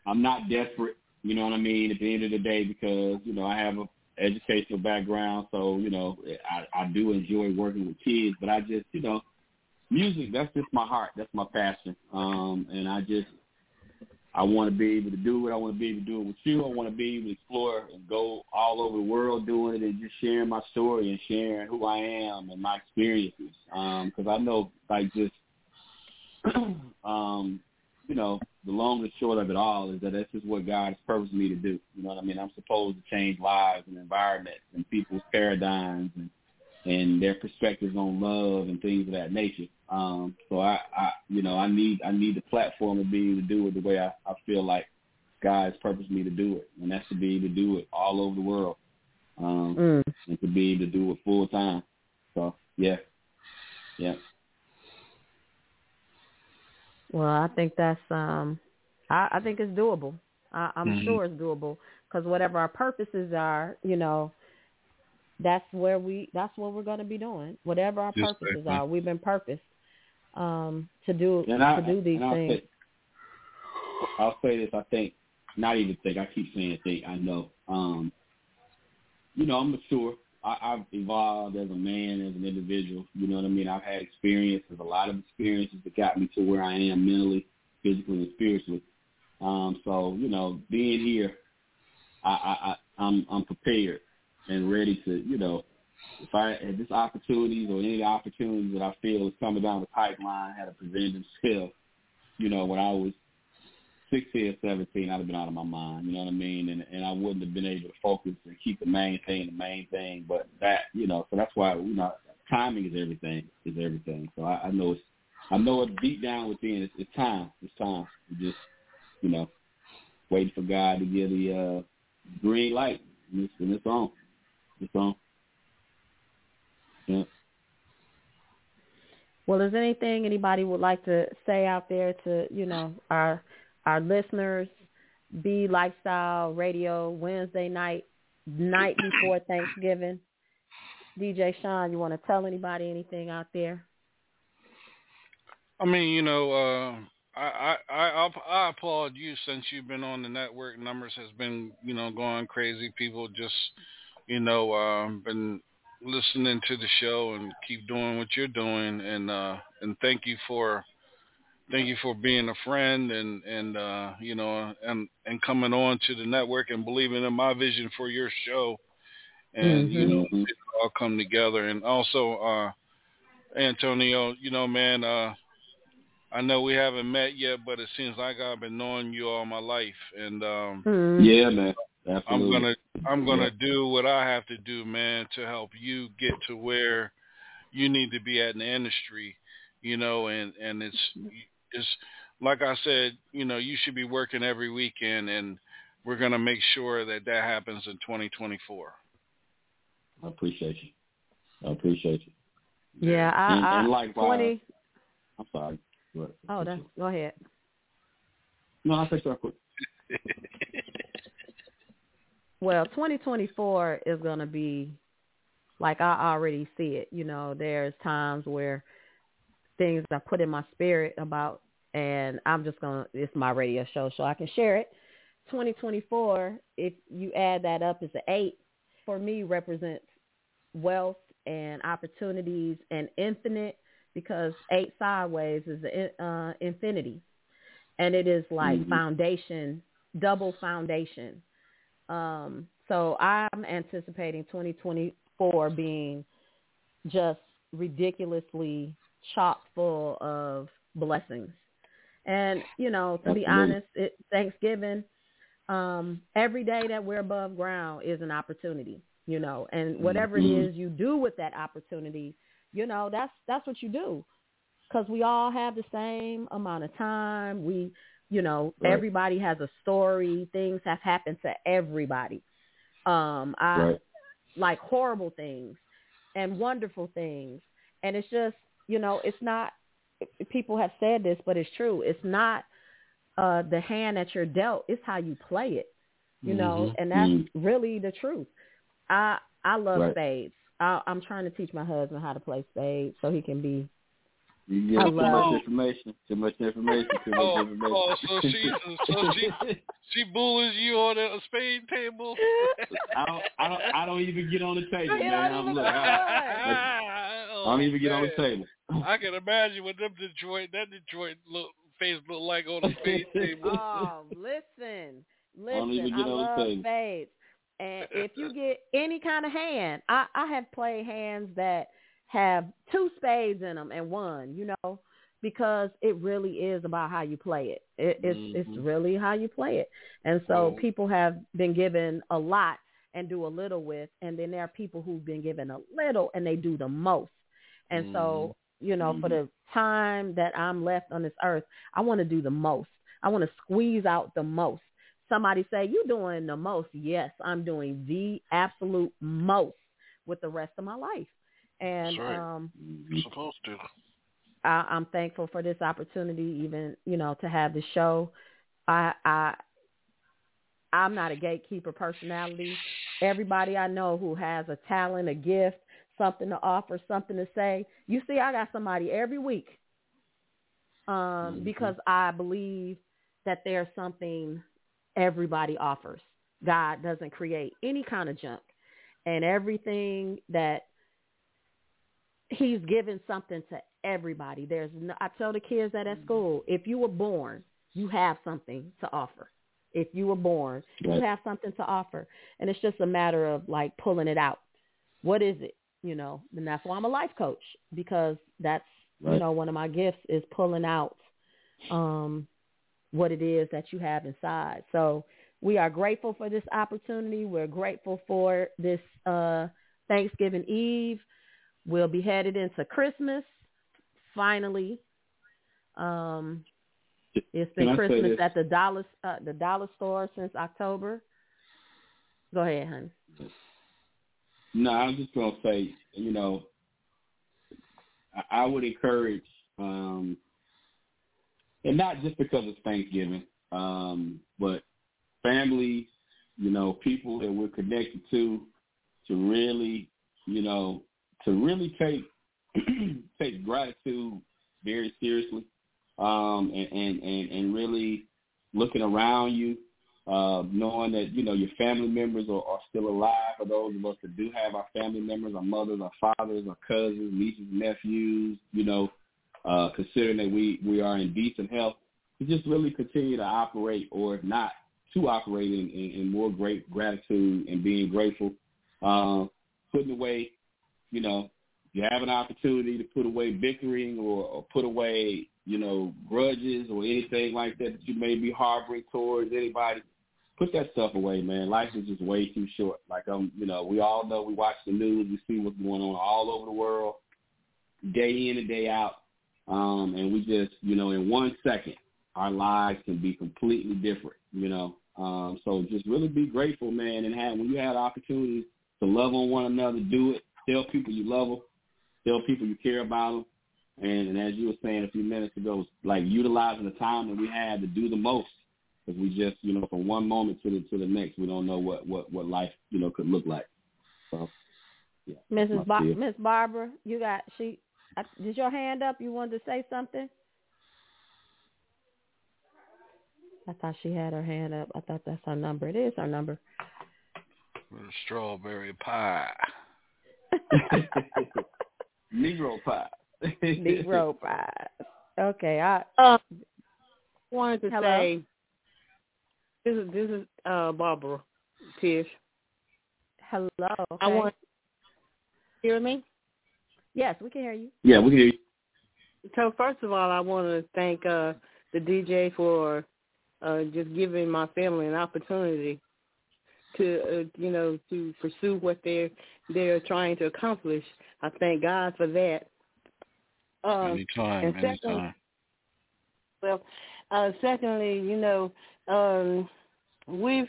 I'm not desperate. You know what I mean? At the end of the day, because you know I have a educational background, so you know I, I do enjoy working with kids. But I just, you know, music that's just my heart. That's my passion. Um, and I just I want to be able to do it. I want to be able to do it with you. I want to be able to explore and go all over the world doing it and just sharing my story and sharing who I am and my experiences. Because I know, like, just, um, you know, the long and short of it all is that that's just what God has purposed me to do. You know what I mean? I'm supposed to change lives and environments and people's paradigms and and their perspectives on love and things of that nature. Um, so I, I, you know, I need I need the platform to be able to do it the way I, I feel like God has purposed me to do it, and that's to be able to do it all over the world, um, Mm. and to be able to do it full time. So yeah, yeah. Well, I think that's um, I, I think it's doable. I, I'm Mm-hmm. Mhm. sure it's doable because whatever our purposes are, you know, that's where we that's what we're going to be doing. Whatever our Yes, purposes ma'am. are, we've been purposed um, to do And I, to do these I'll things. say, I'll say this. I think, not even think. I keep saying think. I know. Um, you know, I'm mature. I, I've evolved as a man, as an individual. You know what I mean? I've had experiences, a lot of experiences that got me to where I am mentally, physically, and spiritually. Um, so, you know, being here, I, I, I I'm I'm prepared and ready to, you know, if I if this opportunities or any opportunities that I feel is coming down the pipeline had to present themselves, you know, when I was sixteen or seventeen, I'd have been out of my mind. You know what I mean? And and I wouldn't have been able to focus and keep the main thing the main thing. But that, you know, so that's why you know, timing is everything. Is everything. So I, I know it's I know it deep down within. It's, it's time. It's time. You just you know, waiting for God to give the uh, green light, and it's, and it's on. It's on. Yeah. Well, is anything anybody would like to say out there to you know our our listeners? Be Lifestyle Radio Wednesday night night before Thanksgiving. DJ Sean, you want to tell anybody anything out there? I mean, you know, uh, I, I I I applaud you since you've been on the network. Numbers has been, you know, going crazy. People just, you know, um, been listening to the show and keep doing what you're doing. And uh, and thank you for thank you for being a friend and and uh, you know and and coming on to the network and believing in my vision for your show. And you know, it all come together. And also, uh, Antonio, you know, man. Uh, I know we haven't met yet, but it seems like I've been knowing you all my life, and um, Mm-hmm. Yeah, man. I'm gonna I'm gonna Yeah. do what I have to do, man, to help you get to where you need to be at in the industry, you know, and and it's it's like I said, you know, you should be working every weekend, and we're gonna make sure that that happens in 2024. I appreciate you. I appreciate you. Yeah, I, And- I and likewise. twenty. I'm sorry. Go ahead. Oh, that's, go ahead. No, I'll say something quick. Well, 2024 is going to be like I already see it. You know, there's times where things I put in my spirit about, and I'm just going to, it's my radio show, so I can share it. 2024, if you add that up as an eight, for me represents wealth and opportunities and infinite because eight sideways is uh, infinity. And it is like Mhm. foundation, double foundation. Um, so I'm anticipating 2024 being just ridiculously chock full of blessings. And, you know, to be honest, it, Thanksgiving, um, every day that we're above ground is an opportunity, you know, and whatever Mhm. it is you do with that opportunity, you know, that's, that's what you do. Cause we all have the same amount of time. We, you know, Right. everybody has a story. Things have happened to everybody. Um, I Right. like horrible things and wonderful things. And it's just, you know, it's not, people have said this, but it's true. It's not uh, the hand that you're dealt. It's how you play it, you know, Mhm. and that's Mhm. really the truth. I, I love Right. spades. I, I'm trying to teach my husband how to play spades so he can be. You get too much information. Too much information. Too much Oh, information. oh, so she, so she, she bullies you on a spade table. I don't, I don't, I don't even get on the table, You man. I'm even look, I, I don't even get on the table. Oh, I can imagine what them Detroit, that Detroit look, face look like on the spade table. Oh, listen, don't even listen. get I on the love table. spades, and if you get any kind of hand, I I have played hands that have two spades in them and one. You know, because it really is about how you play it. it it's it's Mhm. really how you play it, and so Oh. people have been given a lot and do a little with, and then there are people who've been given a little and they do the most. And so, you know, for the time that I'm left on this earth, I want to do the most. I want to squeeze out the most. Somebody say, you doing the most. Yes, I'm doing the absolute most with the rest of my life. And right. um You're supposed to. I, I'm thankful for this opportunity, even you know, to have the show. I I I'm not a gatekeeper personality. Everybody I know who has a talent, a gift, something to offer, something to say. You see, I got somebody every week um, because I believe that there's something everybody offers. God doesn't create any kind of junk, and everything that He's given something to everybody. There's no, I tell the kids that at school, if you were born, you have something to offer. If you were born, you have something to offer, and it's just a matter of like pulling it out. What is it? You know, and that's why I'm a life coach because that's you know one of my gifts is pulling out um, what it is that you have inside. So we are grateful for this opportunity. We're grateful for this uh, Thanksgiving Eve. We'll be headed into Christmas. Finally, um, it's been Can I say Christmas at the dollar uh, the dollar store since October. Go ahead, honey. No, I was just gonna say, you know, I, would encourage, um, and not just because it's Thanksgiving, um, but families, you know, people that we're connected to, to really, you know, to really take take gratitude very seriously, um, and, and and and really looking around you, uh, knowing that you know your family members are, are still alive. For those of us that do have our family members, our mothers, our fathers, our cousins, nieces, nephews, you know, uh, considering that we we are in decent health, to just really continue to operate, or not, to operate in, in, in more great gratitude and being grateful, uh, putting away, you know, you have an opportunity to put away bickering or, or put away, you know, grudges or anything like that that you may be harboring towards anybody. Put that stuff away, man. Life is just way too short. Like um, you know, we all know we watch the news, we see what's going on all over the world, day in and day out. Um, and we just, you know, in one second, our lives can be completely different, you know. Um, so just really be grateful, man, and have when you have opportunities to love on one another, do it. Tell people you love them. Tell people you care about them. And, and as you were saying a few minutes ago, like utilizing the time that we had to do the most. Because we just, you know, from one moment to the to the next, we don't know what what what life, you know, could look like. So, yeah. Mrs. Ba- Miss Barbara, you got she. I, did your hand up? You wanted to say something? I thought she had her hand up. I thought that's her number. It is her number. With a strawberry pie. Negro pie. Negro pie. Okay, I Uh, wanted to Hello? say this is this is uh Barbara Tish. hello. I okay. want hear me. Yes, we can hear you. Yeah, we can hear you. So first of all, I want to thank uh the DJ for uh just giving my family an opportunity to uh, you know to pursue what they're they're trying to accomplish. I thank God for that. Um, anytime, and second- anytime. Well, uh, secondly, you know, um, we've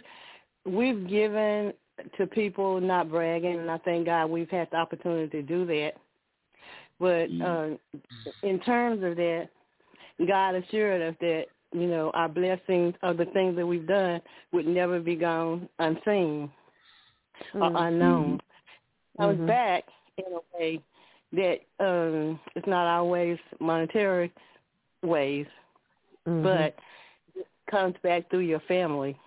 we've given to people, not bragging, and I thank God we've had the opportunity to do that. But uh, in terms of that, God assured us that you know our blessings of the things that we've done would never be gone unseen or Mm. unknown. I was Mhm. back in a way that um it's not always monetary ways, Mhm. but it comes back through your family.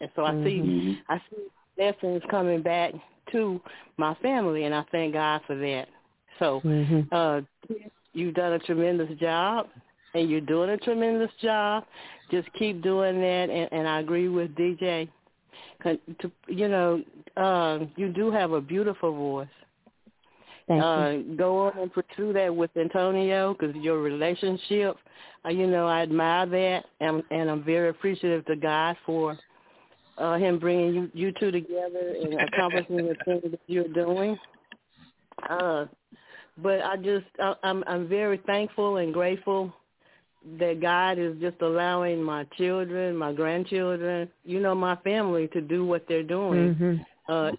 And so I see Mhm. I see lessons coming back to my family and I thank God for that. So Mhm. uh you've done a tremendous job and you're doing a tremendous job. Just keep doing that and, and I agree with DJ. To, you know, uh, you do have a beautiful voice. Thank uh, you. Go on and pursue that with Antonio because your relationship, uh, you know, I admire that, and, and I'm very appreciative to God for uh, him bringing you you two together and accomplishing the things that you're doing. Uh, but I just I, I'm I'm very thankful and grateful that God is just allowing my children, my grandchildren, you know, my family to do what they're doing. Mhm. Uh,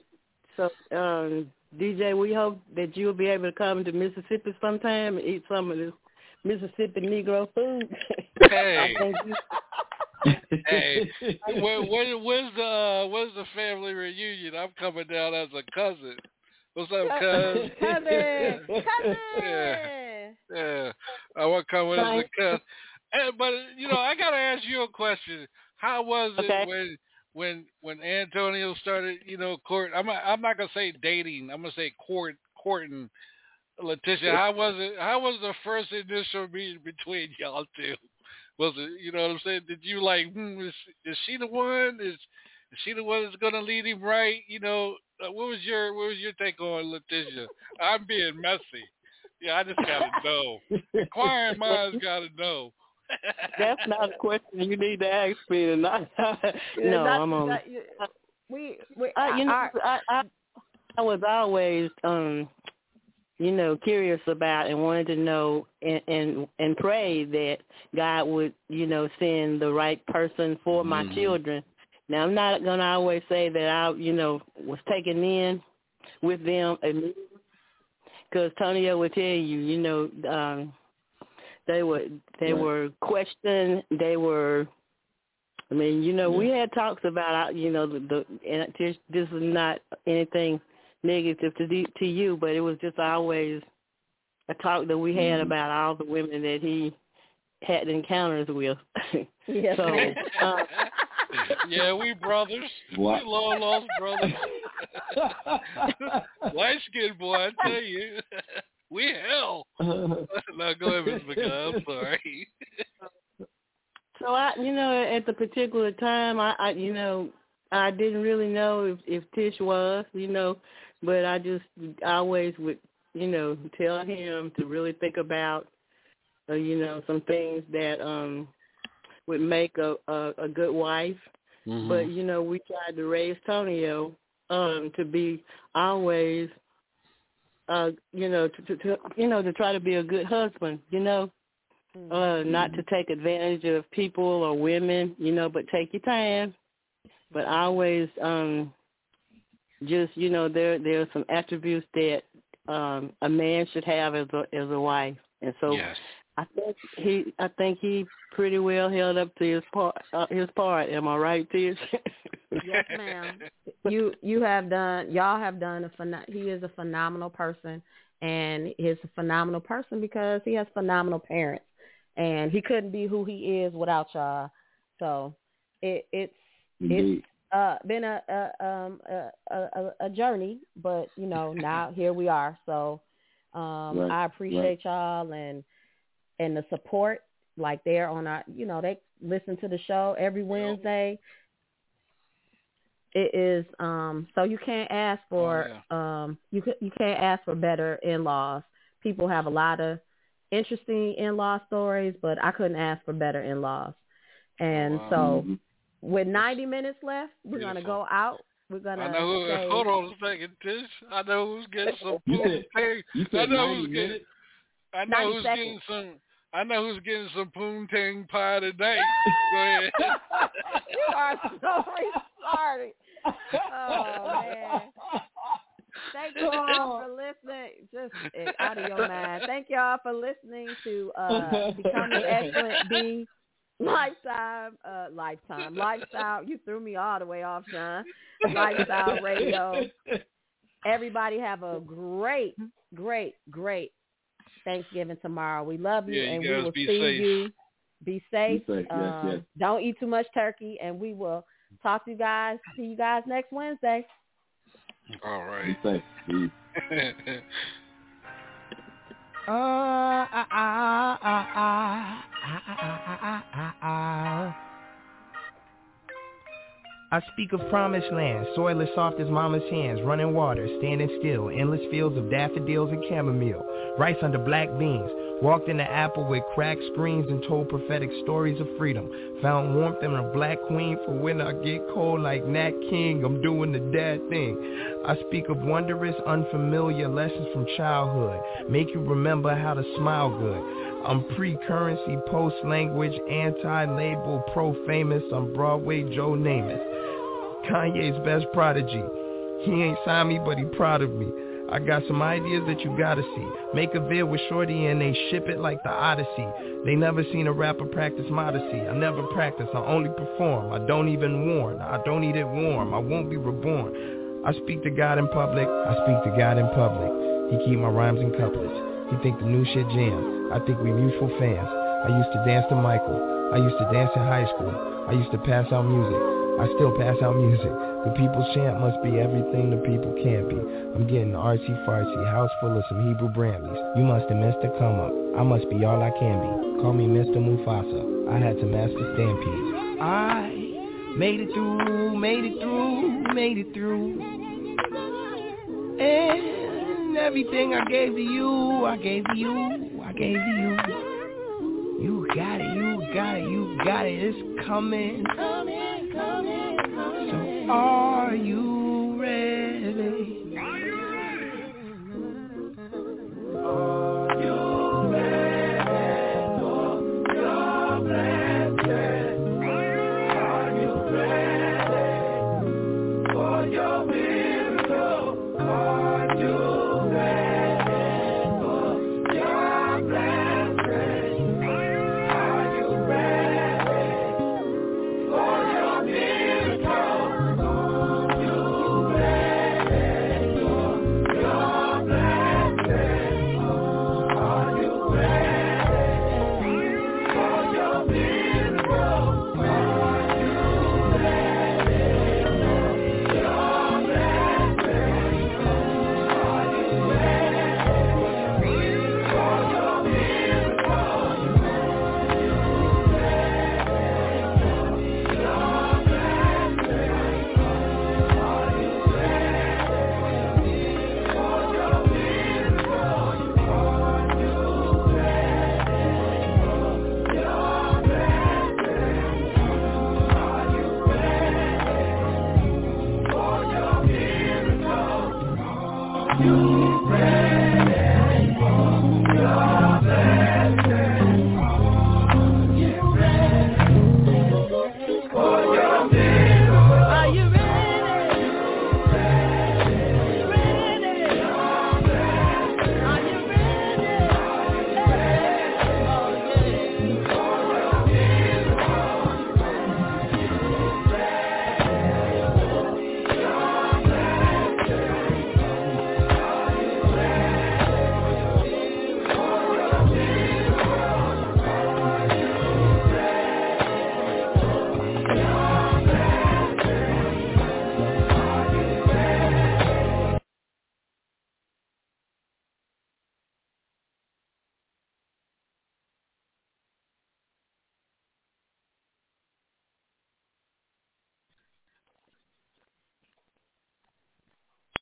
so, um, DJ, we hope that you'll be able to come to Mississippi sometime and eat some of this Mississippi Negro food. Hey. I think you, hey, when, when, when's the uh, when's the family reunion? I'm coming down as a cousin. What's up, cuz? Cousin, cousin. Yeah, yeah. I want to come with as a cousin. Hey, but you know, I gotta ask you a question. How was it Okay. when when when Antonio started? You know, court. I'm not, I'm not gonna say dating. I'm gonna say court courting Letitia. How was it? How was the first initial meeting between y'all two? Was it? You know what I'm saying? Did you like? Hmm, is, is she the one? Is is she the one that's gonna lead him right? You know, uh, what was your what was your take on Letitia? I'm being messy. Yeah, I just gotta know. Inquiring minds gotta know. that's not a question you need to ask me tonight. no, That- I'm on. that- you- we, we, I, you know, I- I, I, I was always, um, you know, curious about and wanted to know and and, and pray that God would, you know, send the right person for my Mhm. children. Now, I'm not gonna always say that I, you know, was taken in with them because Tonio would tell you, you know, um, they were they Right. were questioned. They were I mean, you know, we had talks about, uh, you know, the, the and this, this is not anything negative to the, to you, but it was just always a talk that we had Mhm. about all the women that he had encounters with. Yes, so, ma'am. uh, yeah, we brothers. What? We long lost brothers. Light skinned boy, I tell you. we hell. now go ahead, Miss McGaha. I'm sorry. so I, you know, at the particular time, I, I, you know, I didn't really know if if Tish was, you know, but I just I always would, you know, tell him to really think about, uh, you know, some things that um would make a a, a good wife. But you know, we tried to raise Tonio um to be always, uh, you know, to, to, to you know to try to be a good husband, you know, uh, not to take advantage of people or women, you know, but take your time. But always, um, just you know, there there are some attributes that um a man should have as a as a wife, and so yes. I think he I think he pretty well held up to his part. Uh, his part. Am I right, Tish? Yes, ma'am. you you have done y'all have done a phen- he is a phenomenal person and he's a phenomenal person because he has phenomenal parents and he couldn't be who he is without y'all so it it's Indeed. Uh been a, a um a, a a journey but you know now here we are. So um Right, i appreciate y'all and and the support. Like they're on our you know they listen to the show every wednesday. It is um so you can't ask for um you ca- you can't ask for better in-laws. People have a lot of interesting in-law stories but i couldn't ask for better in-laws. And Wow. so Mhm. With 90 minutes left we're going to go out we're going to I know who, say hold on a second, Tish. I know who's getting some You said- Hey, You I know 90 who's getting minutes? I know who's seconds. getting some I know who's getting some poontang pie tonight. Go ahead. you are so retarded oh man Thank you all for listening. Just out of your mind. Thank y'all for listening to uh Becoming Excellent B Lifetime uh Lifetime. Lifestyle you threw me all the way off, Sean. Lifestyle Radio. Everybody have a great, great, great Thanksgiving tomorrow. We love you, Yeah, you and we will be see safe. you. Be safe. Be safe, yes, Um, yes. Don't eat too much turkey, and we will talk to you guys. See you guys next Wednesday. All Be right. safe. I speak of promised land, soil as soft as mama's hands, running water, standing still, endless fields of daffodils and chamomile, rice under black beans, walked in the apple with cracked screens and told prophetic stories of freedom, found warmth in a black queen for when I get cold like Nat King, I'm doing the dad thing. I speak of wondrous, unfamiliar lessons from childhood, make you remember how to smile good. I'm pre-currency, post-language, anti-label, pro-famous. I'm Broadway Joe Namath. Kanye's best prodigy. He ain't signed me, but he proud of me. I got some ideas that you gotta see. Make a vid with Shorty and they ship it like the Odyssey. They never seen a rapper practice modesty. I never practice, I only perform. I don't even warn. I don't eat it warm. I won't be reborn. I speak to God in public. I speak to God in public. He keep my rhymes in couplets. He think the new shit jams. I think we mutual fans. I used to dance to Michael. I used to dance in high school. I used to pass out music. I still pass out music. The people's chant must be everything the people can't be. I'm getting artsy fartsy, house full of some Hebrew Bramleys. You must have missed a come up. I must be all I can be. Call me Mr. Mufasa. I had to master stampedes. I made it through, made it through, made it through. And everything I gave to you, I gave to you, I gave to you. You got it, you got it, you got it, it's coming. So are you